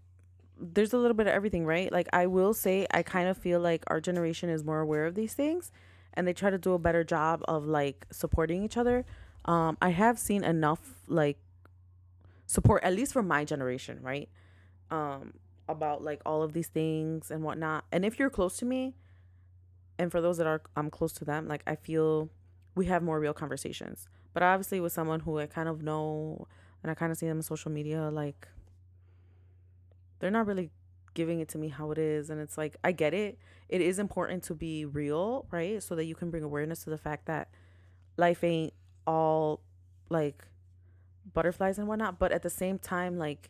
there's a little bit of everything right? Like i will say i kind of feel like our generation is more aware of these things and they try to do a better job of like supporting each other. Um i have seen enough like support at least for my generation right? Um about like all of these things and whatnot. And if you're close to me and for those that are i'm close to them like i feel we have more real conversations. But obviously with someone who i kind of know and i kind of see them on social media like they're not really giving it to me how it is. And it's like i get it. It is important to be real right? So that you can bring awareness to the fact that life ain't all like butterflies and whatnot. But at the same time like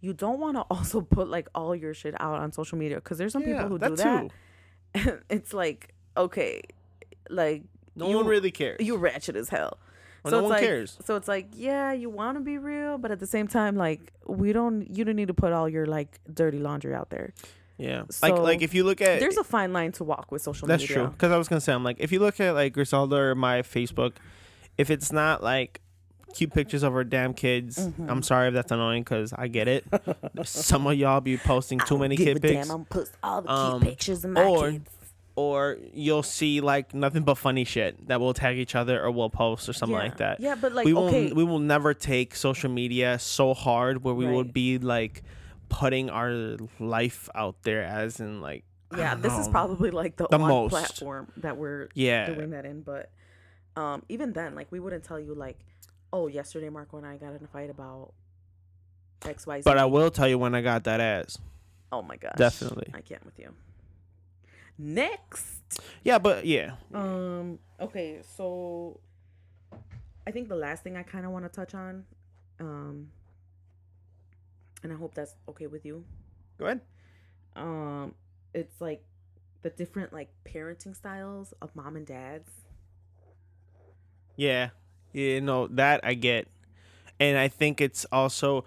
you don't want to <laughs> also put like all your shit out on social media. Because there's some Yeah, people who that do that too. <laughs> it's like okay like No you, one really cares. you ratchet as hell Well, so no one like, cares. So it's like, yeah, you want to be real, but at the same time, like we don't, you don't need to put all your like dirty laundry out there. Yeah, like like if you look at There's a fine line to walk with social that's media. That's true. Because I was gonna say, I'm like, if you look at like Griselda or my Facebook, if it's not like cute pictures of her damn kids, Mm-hmm. I'm sorry if that's annoying because I get it. Some of y'all be posting too many kid pics, I'm post all the Um, pictures of my or- kids. or you'll see like nothing but funny shit that we'll tag each other or we'll post or something yeah. like that. Yeah, but like, we won't. okay, We will never take social media so hard where we would be like putting our life out there as in like. Yeah, this is probably like the, The one most. platform that we're Yeah. doing that in. But um, even then, like, we wouldn't tell you like, oh, yesterday Marco and I got in a fight about X Y Z. But I will tell you when I got that ass. oh my gosh, Definitely. I can't with you. Next. Yeah, but yeah, Um. Okay. So, I think the last thing I kind of want to touch on, um, and I hope that's okay with you. go ahead. Um, it's like the different like parenting styles of mom and dads. Yeah, yeah, no, that I get, and I think it's also,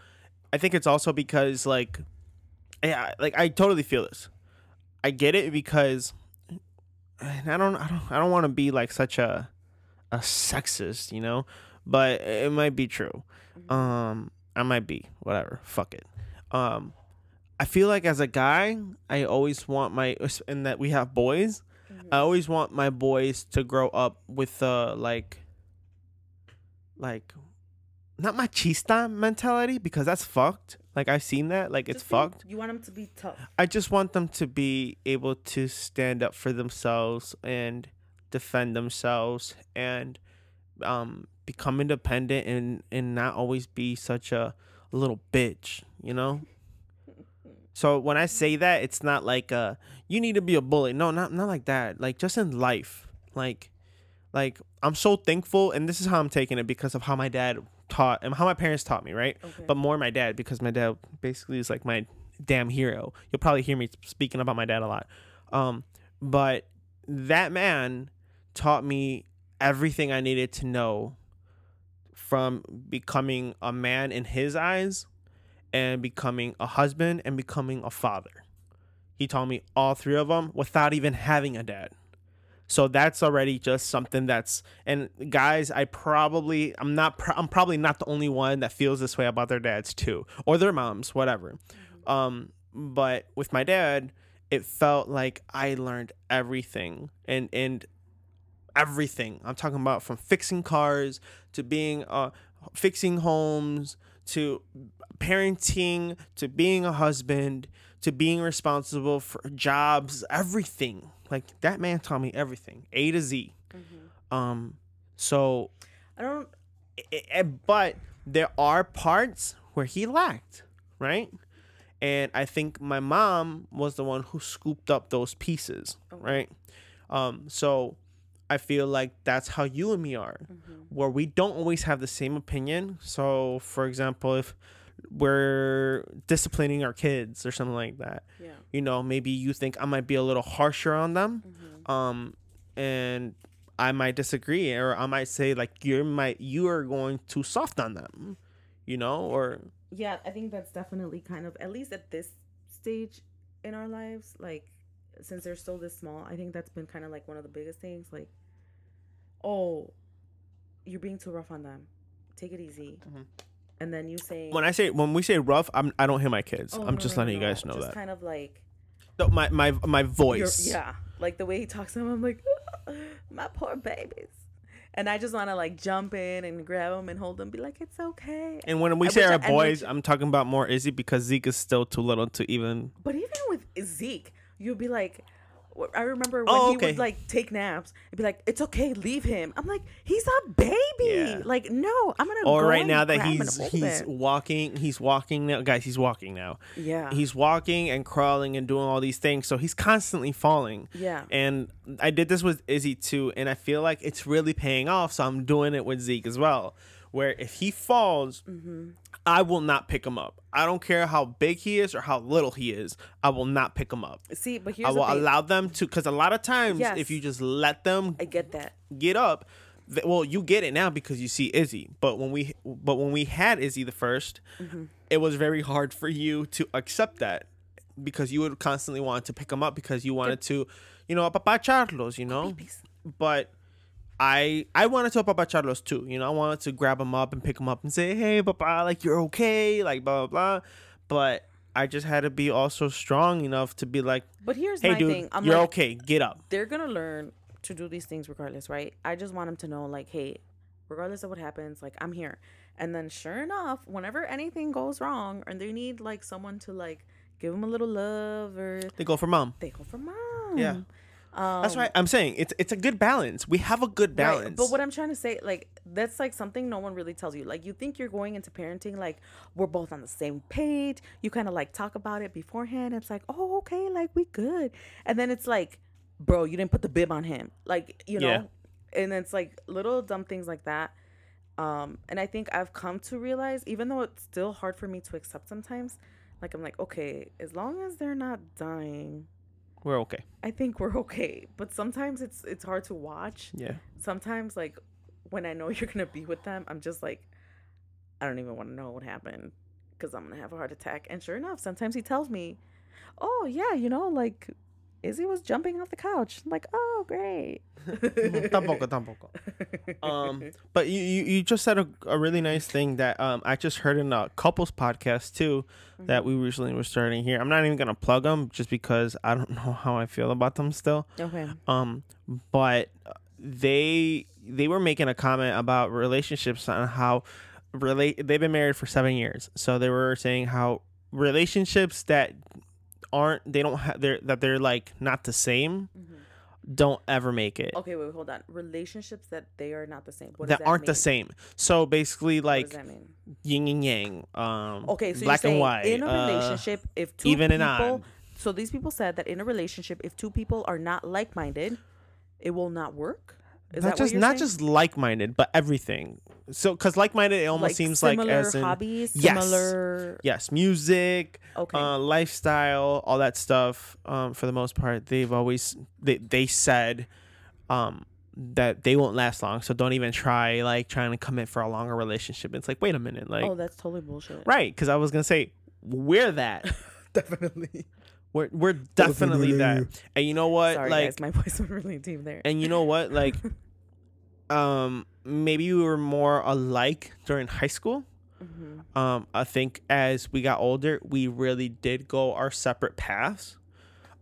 I think it's also because like, yeah, like I totally feel this. I get it because, I don't, I don't, I don't want to be like such a, a sexist, you know, but it might be true. Um, I might be whatever. Fuck it. Um, I feel like as a guy, I always want my, and that we have boys. I always want my boys to grow up with uh like like not machista mentality because that's fucked. Like I've seen that. Like it's fucked. You want them to be tough. I just want them to be able to stand up for themselves and defend themselves and um become independent and and not always be such a little bitch, you know? <laughs> So when I say that, it's not like uh you need to be a bully. No, not not like that. Like just in life. Like like I'm so thankful and this is how I'm taking it because of how my dad taught and how my parents taught me, right? Okay. But more my dad because my dad basically is like my damn hero. You'll probably hear me speaking about my dad a lot. Um but that man taught me everything I needed to know from becoming a man in his eyes and becoming a husband and becoming a father. He taught me all three of them without even having a dad. So that's already just something that's and guys, I probably I'm not pr- I'm probably not the only one that feels this way about their dads too or their moms, whatever. Um but with my dad, it felt like I learned everything and and everything. I'm talking about from fixing cars to being uh fixing homes to parenting to being a husband to being responsible for jobs, everything. Like that man taught me everything, A to Z. Mm-hmm. Um so I don't. i- i- but there are parts where he lacked, right? And I think my mom was the one who scooped up those pieces, right? Um, so I feel like that's how you and me are, mm-hmm. where we don't always have the same opinion. So, for example, if we're disciplining our kids or something like that, Yeah. you know, maybe you think I might be a little harsher on them, um, and I might disagree, or I might say like you're might you are going too soft on them, you know, or Yeah, I think that's definitely kind of at least at this stage in our lives, like since they're still this small, I think that's been kind of like one of the biggest things. Like, oh, you're being too rough on them. Take it easy. Mhm. And then you say, when I say when we say rough, I'm I don't hit my kids. "Oh, I'm no, just no, letting no, you guys know just that. kind of like No, my my my voice. yeah, like the way he talks to them. I'm like, my poor babies. And I just want to like jump in and grab them and hold them, be like, it's okay. And when we I say wish I- boys, I'm talking about more Izzy because Zeke is still too little to even. But even with Zeke, you'd be like, I remember when Oh, he okay. would like take naps and be like, "It's okay, leave him." I'm like, "He's a baby. Yeah. Like, no, I'm gonna." Or go right now that grab him and he's he's him." walking, he's walking now, guys. He's walking now. yeah, He's walking and crawling and doing all these things, so he's constantly falling. yeah, And I did this with Izzy too, and I feel like it's really paying off. So I'm doing it with Zeke as well. Where if he falls, Mm-hmm. I will not pick him up. I don't care how big he is or how little he is. I will not pick him up. See, but here's I will the allow them to, because a lot of times, Yes. if you just let them I get that. get up, th- well, you get it now because you see Izzy. But when we, but when we had Izzy the 1st Mm-hmm. it was very hard for you to accept that because you would constantly want to pick him up because you wanted to, you know, apapacharlos, you know. But I I wanted to apapacharlos too, you know. I wanted to grab him up and pick him up and say, "Hey, papa, like you're okay," like blah blah blah. But I just had to be also strong enough to be like, But here's "Hey, my dude, thing. I'm you're like, okay. Get up." they're gonna learn to do these things regardless, right? I just want them to know, like, hey, regardless of what happens, like, I'm here. And then, sure enough, whenever anything goes wrong, and they need like someone to like give them a little love, or They go for mom. they go for mom. Yeah. Um, That's right. I'm saying it's it's a good balance. We have a good balance. Right. But what I'm trying to say, like, that's like something no one really tells you. Like, you think you're going into parenting, like, we're both on the same page. You kind of like talk about it beforehand. It's like, oh, okay, like, we good. And then it's like, bro, you didn't put the bib on him. Like, you know? Yeah. And it's like little dumb things like that. Um, and I think I've come to realize, even though it's still hard for me to accept sometimes, like, I'm like, okay, as long as they're not dying, We're okay. I think we're okay. But sometimes it's it's hard to watch Yeah. sometimes like when I know <laughs> you're gonna be with them, I'm just like, I don't even want to know what happened because I'm gonna have a heart attack. And sure enough, sometimes he tells me, "Oh yeah, you know, like Izzy was jumping off the couch." I'm like, "Oh great." <laughs> tampoco, tampoco. Um, but you, you, you just said a, a really nice thing that um I just heard in a couples podcast too that we recently were starting here. I'm not even gonna plug them just because I don't <laughs> know how I feel about them still. okay. Um, but they they were making a comment about relationships and how relate they've been married for seven years. So they were saying how relationships that aren't they don't have they're that they're like not the same don't ever make it. Okay, wait, hold on. Relationships that they are not the same. What that that aren't the same. So basically, like yin and yang, um, Okay, so black and white, in a uh, relationship, if two even and people, odd. so these people said that in a relationship, if two people are not like-minded, it will not work. Is not that just not saying? just like-minded, but everything. So, because like-minded, it almost seems like similar as in hobbies, Yes. similar. yes, music, Okay. uh, lifestyle, all that stuff. Um, for the most part, they've always they they said, um, that they won't last long. So don't even try like trying to commit for a longer relationship. It's like wait a minute, like oh, that's totally bullshit. right? Because I was gonna say we're that. <laughs> Definitely. We're we're definitely that. And you know what? Sorry, like guys, my <laughs> voice went really deep there. and you know what? Like <laughs> um maybe we were more alike during high school. Mhm. Um I think as we got older, we really did go our separate paths.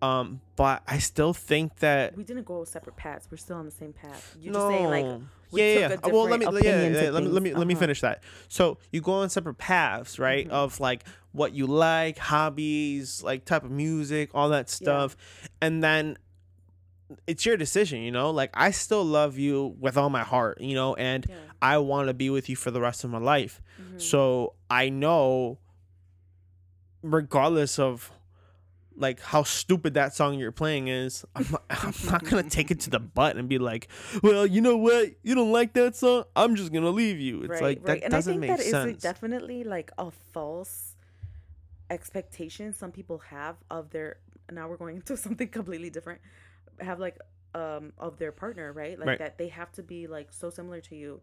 Um, but I still think that We didn't go separate paths. We're still on the same path. You're no. just saying like we yeah, took yeah. Well, let me yeah, opinions yeah, let me let me things. let me Uh-huh. finish that. So you go on separate paths, right? Mhm. Of like what you like, hobbies, like type of music, all that stuff, and then it's your decision, you know. Like I still love you with all my heart, you know, and Yeah. I want to be with you for the rest of my life. Mhm. So I know, regardless of like how stupid that song you're playing is, I'm not, <laughs> I'm not gonna take it to the butt and be like, well, you know what, you don't like that song, I'm just gonna leave you. It's like that And doesn't I think make that is sense. definitely like a false expectation some people have of their. Now we're going into <laughs> something completely different. Have like um of their partner, right? Like Right. that they have to be like so similar to you.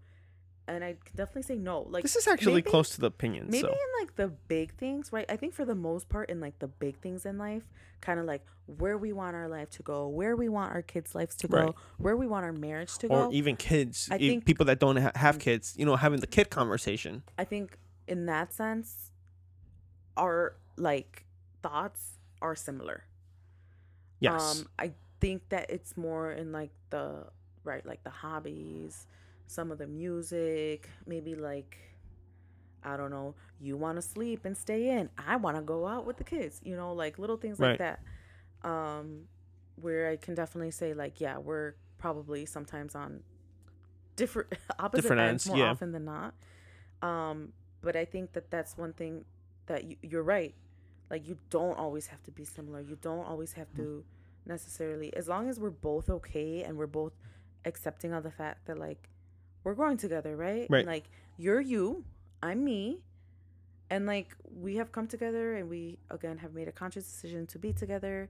And I can definitely say no. Like this is actually maybe- close to the opinion. maybe so in like the big things right i think for the most part in like the big things in life kind of like where we want our life to go where we want our kids lives to go Right. where we want our marriage to or go or even kids, I think- people that don't ha- have kids, you know, having the kid conversation. i think in that sense our like thoughts are similar Yes, um i think that it's more in like the right like the hobbies some of the music maybe like i don't know you want to sleep and stay in i want to go out with the kids you know like little things Right. like that um where i can definitely say like yeah we're probably sometimes on different <laughs> opposite Different ends, more yeah. often than not um but i think that that's one thing that you, you're right like you don't always have to be similar you don't always have Mm-hmm. to necessarily as long as we're both okay and we're both accepting of the fact that like we're growing together right Right. and, like you're you i'm me and like we have come together and we again have made a conscious decision to be together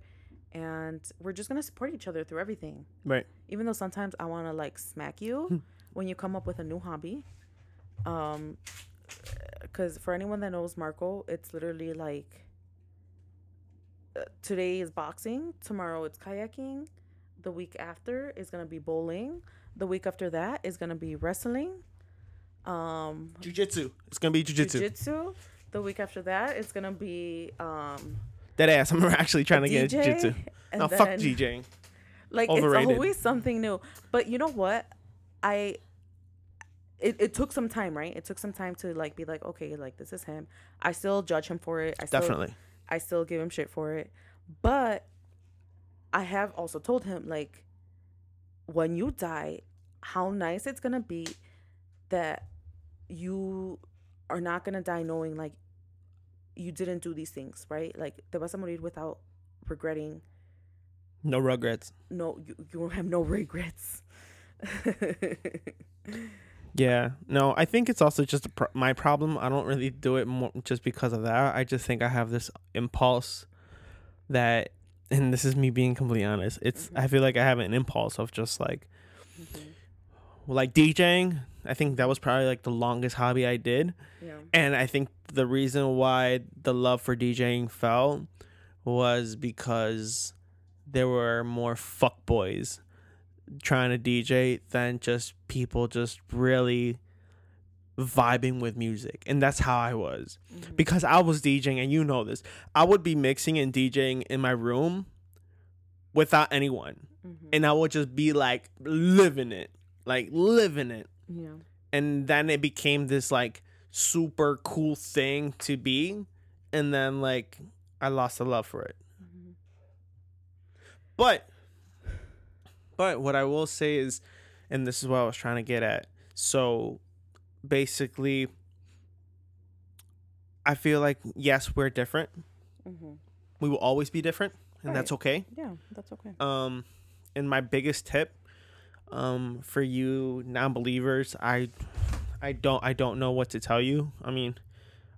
and we're just gonna support each other through everything right. even though sometimes i want to like smack you when you come up with a new hobby um because for anyone that knows marco it's literally like uh, today is boxing tomorrow it's kayaking the week after is gonna be bowling the week after that is gonna be wrestling um Jiu-jitsu. It's gonna be jiu-jitsu. jiu-jitsu the week after that is gonna be um That ass. I'm <laughs> actually trying to get DJ, jiu-jitsu. and No, fuck then- DJing. <laughs> like Overrated. it's always something new but you know what i it, it took some time right it took some time to like be like okay like this is him i still judge him for it i still Definitely. i still give him shit for it but i have also told him like when you die how nice it's gonna be that you are not gonna die knowing like you didn't do these things right like te vas a morir without regretting No regrets. no you, you will <laughs> have no regrets <laughs> Yeah. No, I think it's also just a pro- my problem. I don't really do it more just because of that. I just think I have this impulse that, and this is me being completely honest. It's I mm-hmm. feel like I have an impulse of just like, mm-hmm. like DJing. I think that was probably like the longest hobby I did. yeah And I think the reason why the love for DJing fell was because there were more fuckboys trying to DJ than just people just really vibing with music. And that's how I was. Mhm. Because I was DJing, and you know this, I would be mixing and DJing in my room without anyone. Mhm. And I would just be like living it, like living it yeah and then it became this like super cool thing to be and then like i lost the love for it Mhm. but but what i will say is and this is what i was trying to get at so basically i feel like yes we're different. Mhm. we will always be different and that's okay. Yeah that's okay. Um and my biggest tip um for you non-believers i i don't i don't know what to tell you. I mean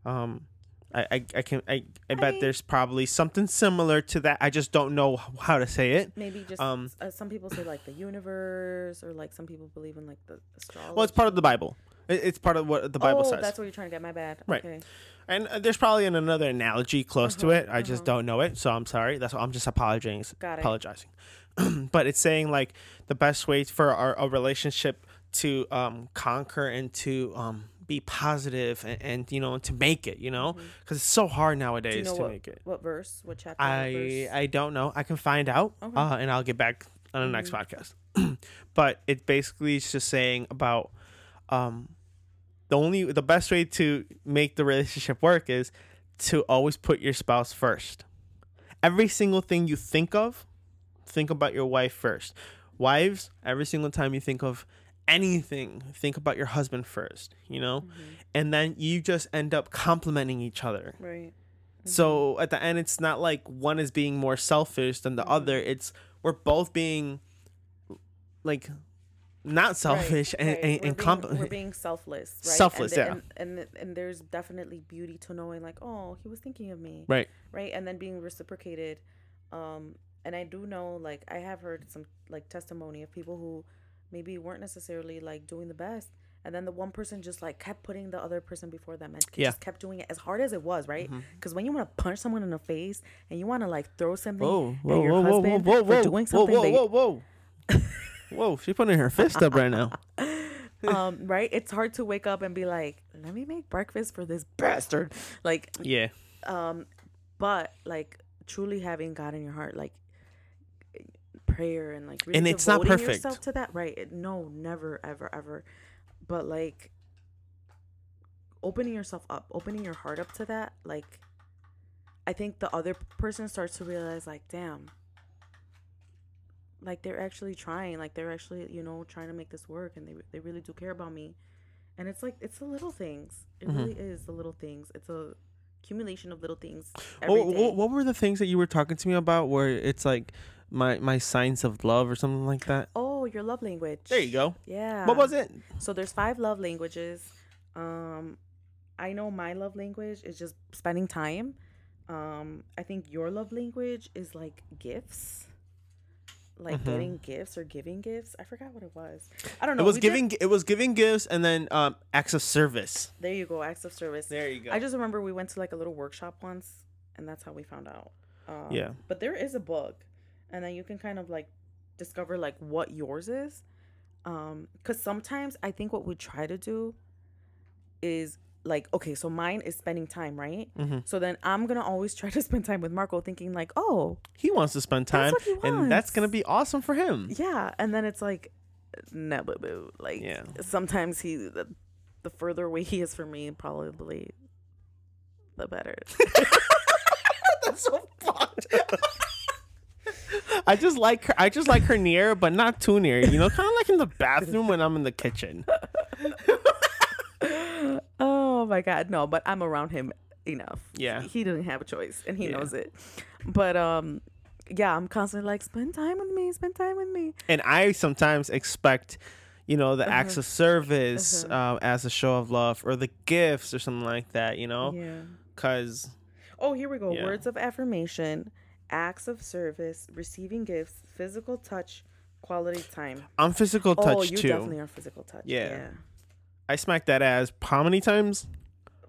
um i i, I can i i bet I- there's probably something similar to that. I just don't know how to say it. Maybe just Um, uh, some people say like the universe or like some people believe in like the astrology well it's part of the bible it's part of what the bible oh, says that's what you're trying to get my bad Right. okay and uh, there's probably an, another analogy close to Uh-huh, it i just uh-huh. don't know it so i'm sorry that's what i'm just apologizing Got it. apologizing <clears throat> but it's saying like the best way for our a relationship to um conquer and to um be positive and, and you know to make it you know because it's so hard nowadays Mm-hmm. know to what- make it What verse? What chapter? i verse? i don't know i can find out Okay. uh, and i'll get back on the next Mm-hmm. podcast <clears throat> but it basically is just saying about um the only the best way to make the relationship work is to always put your spouse first every single thing you think of think about your wife first wives every single time you think of anything think about your husband first you know Mm-hmm. and then you just end up complimenting each other right. so at the end it's not like one is being more selfish than the Mm-hmm. other it's we're both being like not selfish Right, and, right. and, we're and being, we're being selfless, right? Selfless, and, yeah. And, and and there's definitely beauty to knowing, like, oh, he was thinking of me, right right? And then being reciprocated. Um, and I do know, like, I have heard some like testimony of people who maybe weren't necessarily like doing the best, and then the one person just like kept putting the other person before them and Yeah. just kept doing it as hard as it was, right? Mm-hmm. Because when you want to punch someone in the face and you want to like throw something whoa at whoa your whoa whoa whoa husband whoa for doing something whoa that whoa whoa whoa she's putting her fist up right now <laughs> um, right? It's hard to wake up and be like, let me make breakfast for this bastard. Like, yeah um, but like truly having God in your heart, like prayer and like really And it's not perfect. yourself to that, right? It- No, never, ever, ever. But like opening yourself up, opening your heart up to that, like I think the other person starts to realize, like, damn, like they're actually trying, like they're actually, you know, trying to make this work, and they they really do care about me. And it's like it's the little things. It Mm-hmm. really is the little things. It's a accumulation of little things. day. what, what were the things that you were talking to me about where it's like my my signs of love or something like that Oh, your love language. there you go Yeah. what was it So there's five love languages. Um, I know my love language is just spending time. Um, I think your love language is like gifts, like Mhm. getting gifts or giving gifts. I forgot what it was. I don't know. it was We did- giving it was giving gifts and then um acts of service there you go. Acts of service. there you go I just remember we went to like a little workshop once, and that's how we found out. Um, Yeah. But there is a book, and then you can kind of like discover like what yours is. Um, because sometimes I think what we try to do is like okay, so mine is spending time, right? Mhm. So then I'm gonna always <laughs> try to spend time with Marco, thinking like, oh he wants to spend time what he and that's gonna be awesome for him yeah, and then it's like, no, boo boo. Like Yeah. sometimes he the, the further away he is from me, probably the better. <laughs> that's so fucked I just like her. I just like her near, but not too near. You know, kind of like in the bathroom when I'm in the kitchen. Oh my god, no, but I'm around him enough. Yeah. He didn't have a choice and he Yeah. knows it. But um yeah, I'm constantly like spend time with me, spend time with me. And I sometimes expect, you know, the Uh-huh. acts of service uh, as a show of love, or the gifts, or something like that. You know, Yeah. because Oh, here we go. Yeah. Words of affirmation, acts of service, receiving gifts, physical touch, quality time. I'm physical touch oh, you too. definitely are physical touch. Yeah. yeah. I smack that ass how many times?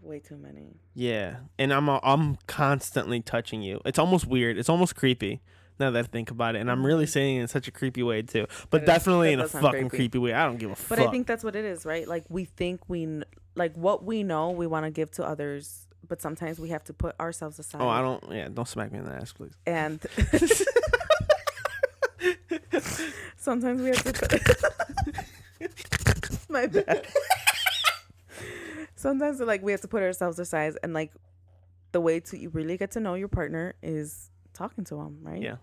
Way too many. Yeah, and I'm uh, I'm constantly touching you. It's almost weird. It's almost creepy. Now that I think about it, and I'm really saying it in such a creepy way too, but definitely in a fucking creepy. creepy way. I don't give a But fuck. I think that's what it is, right? Like we think we like what we know we want to give to others, but sometimes we have to put ourselves aside. oh, I don't. Yeah, don't smack me in the ass, please. and <laughs> <laughs> sometimes we have to put <laughs> my bad sometimes like we have to put ourselves aside and like the way to you really get to know your partner is talking to them right Yeah.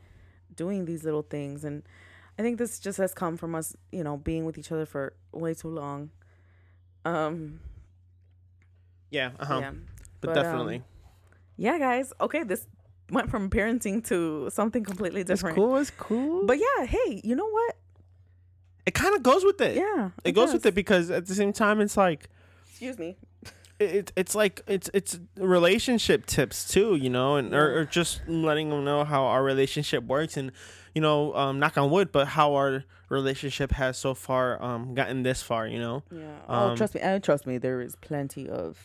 doing these little things and i think this just has come from us you know being with each other for way too long um Yeah. Uh huh. yeah But, But, um, definitely. yeah guys okay this went from parenting to something completely it's different cool. It's cool. But But yeah, hey, you know what? it kind of goes with it. Yeah, It, goes with it because at the same time, it's like Excuse me. it, it- it's like it's it's relationship tips too, you know, and or, or just letting them know how our relationship works and you know, um, knock on wood, but how our relationship has so far um gotten this far, you know. Yeah. Um, oh, trust me. And trust me, there is plenty of.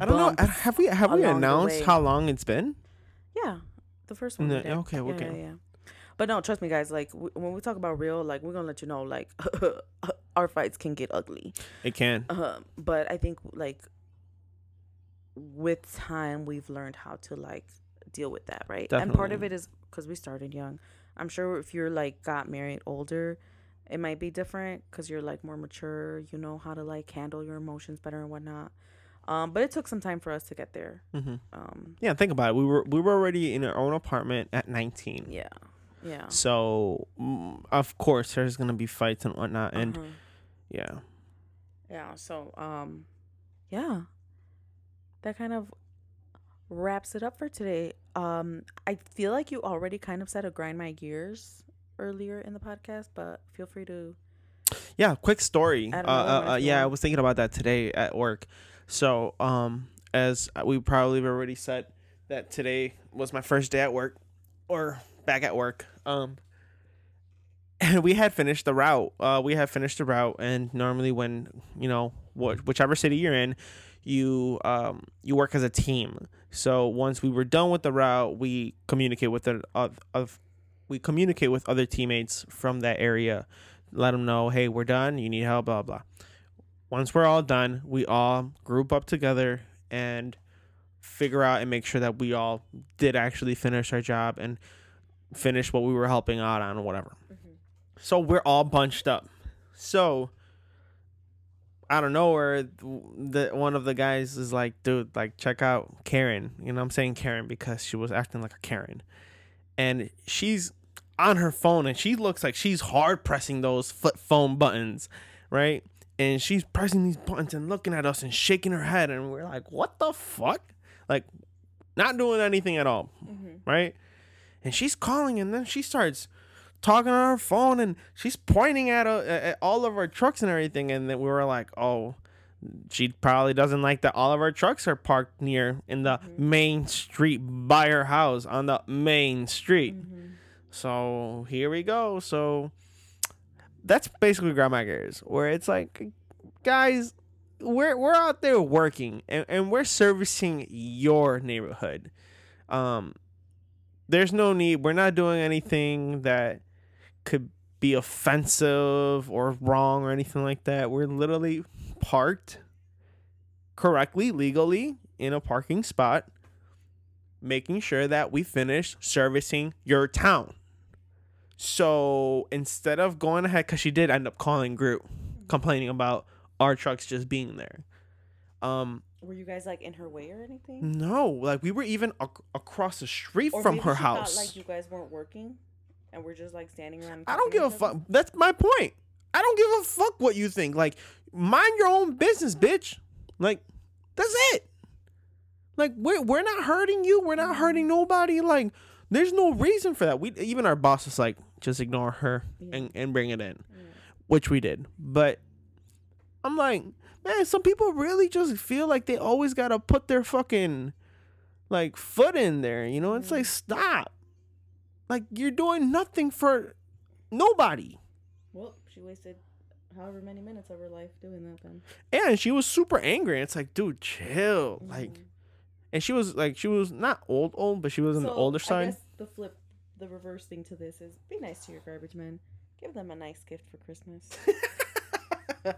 I don't know. Have we have we announced how long it's been? Yeah, the first one. No, did. okay, yeah, okay. Yeah, yeah. But no, trust me, guys. Like w- when we talk about real, like we're gonna let you know, like <laughs> our fights can get ugly. It can. Um, but I think like with time, we've learned how to like deal with that, right? And part of it is because we started young. I'm sure if you're like got married older, it might be different because you're like more mature. You know how to like handle your emotions better and whatnot. Um, but it took some time for us to get there. hmm Um, Yeah, think about it. We were we were already in our own apartment at 19. yeah, yeah. So mm, of course there's gonna be fights and whatnot, and Uh-huh. Yeah, Yeah, so um yeah. That kind of wraps it up for today. Um I feel like you already kind of said a grind my gears earlier in the podcast, but feel free to yeah. Quick story. Uh, uh, uh, yeah, I was thinking about that today at work. So um, as we probably have already said that today was my first day at work, or back at work. Um. And we had finished the route. Uh, we had finished the route, and normally when you know what whichever city you're in, you um you work as a team. So once we were done with the route, we communicate with the of, of we communicate with other teammates from that area, let them know, hey, we're done. You need help, blah blah. Once we're all done, we all group up together and figure out and make sure that we all did actually finish our job and finish what we were helping out on or whatever. So we're all bunched up. So out of nowhere, the one of the guys is like, "Dude, like check out Karen." You know, I'm saying Karen because she was acting like a Karen, and she's on her phone and she looks like she's hard pressing those flip phone buttons, right? And she's pressing these buttons and looking at us and shaking her head, and we're like, "What the fuck?" Like, not doing anything at all, mm-hmm. right? And she's calling, and then she starts talking on her phone and she's pointing at, uh, at all of our trucks and everything and then we were like oh she probably doesn't like that all of our trucks are parked near in the main street by her house on the main street. So here we go. So that's basically grandma gears where it's like guys we're we're out there working and, and we're servicing your neighborhood. Um there's no need we're not doing anything that could be offensive or wrong or anything like that. We're literally parked correctly legally in a parking spot making sure that we finish servicing your town. So instead of going ahead because she did end up calling group complaining about our trucks just being there. Um Were you guys like in her way or anything? no like we were even ac- across the street Or from her she thought, house. like you guys weren't working and we're just like standing around. I don't give a fuck. That's my point. I don't give a fuck what you think. Like, mind your own business, bitch. Like, that's it. Like, we're we're not hurting you. We're not hurting mm-hmm. nobody. Like, there's no reason for that. We even our boss is like, just ignore her and and bring it in, which we did. But I'm like, man, some people really just feel like they always gotta put their fucking like foot in there. You know, it's like mm. stop. Like you're doing nothing for nobody. Well, she wasted however many minutes of her life doing that then. And she was super angry. And it's like, dude, chill. Like, mm-hmm. and she was like, she was not old, old, but she was on the So, older I side. guess the flip, the reverse thing to this is be nice to your garbage men. Give them a nice gift for Christmas. <laughs>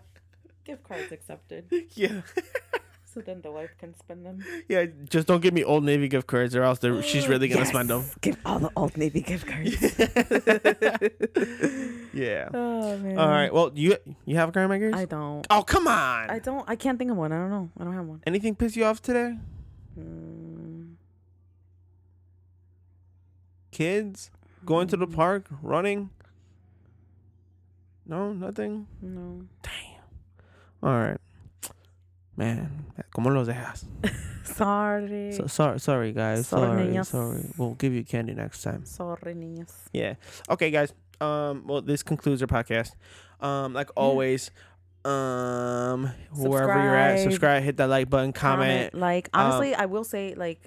Gift cards accepted. yeah, <laughs> So then the wife can spend them. yeah. Just don't give me Old Navy gift cards, or else she's really gonna Yes! spend them. Give all the Old Navy gift cards. <laughs> yeah. oh man. All right. Well, you you have grandma gears? I don't. oh, come on. I don't. I can't think of one. I don't know. I don't have one. Anything piss you off today? Mm, Kids going to the Mm. park, running? No, nothing. no. Damn. All right. Man, ¿cómo los dejas? <laughs> Sorry. So, sorry, sorry, guys. Sorry, Sorry, niños. sorry. We'll give you candy next time. Sorry, niñas. Yeah. Okay, guys. Um. Well, this concludes our podcast. Um. Like always. Um. Wherever you're at, Subscribe. hit that like button, comment. Like Um, honestly, I will say like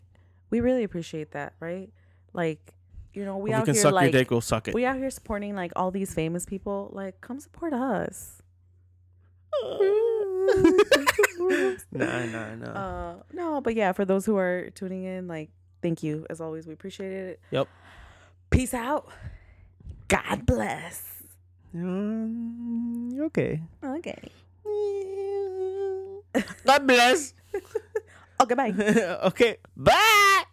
we really appreciate that, right? Like you know, we we out can here suck like your dick, we'll suck it. we out here supporting like all these famous people. Like, come support us. <laughs> nah, nah, nah. Uh, no, but yeah, for those who are tuning in, like, thank you as always. We appreciate it. Yep. Peace out. God bless. Um, okay. Okay. <laughs> God bless. <laughs> Okay, bye. okay. Bye.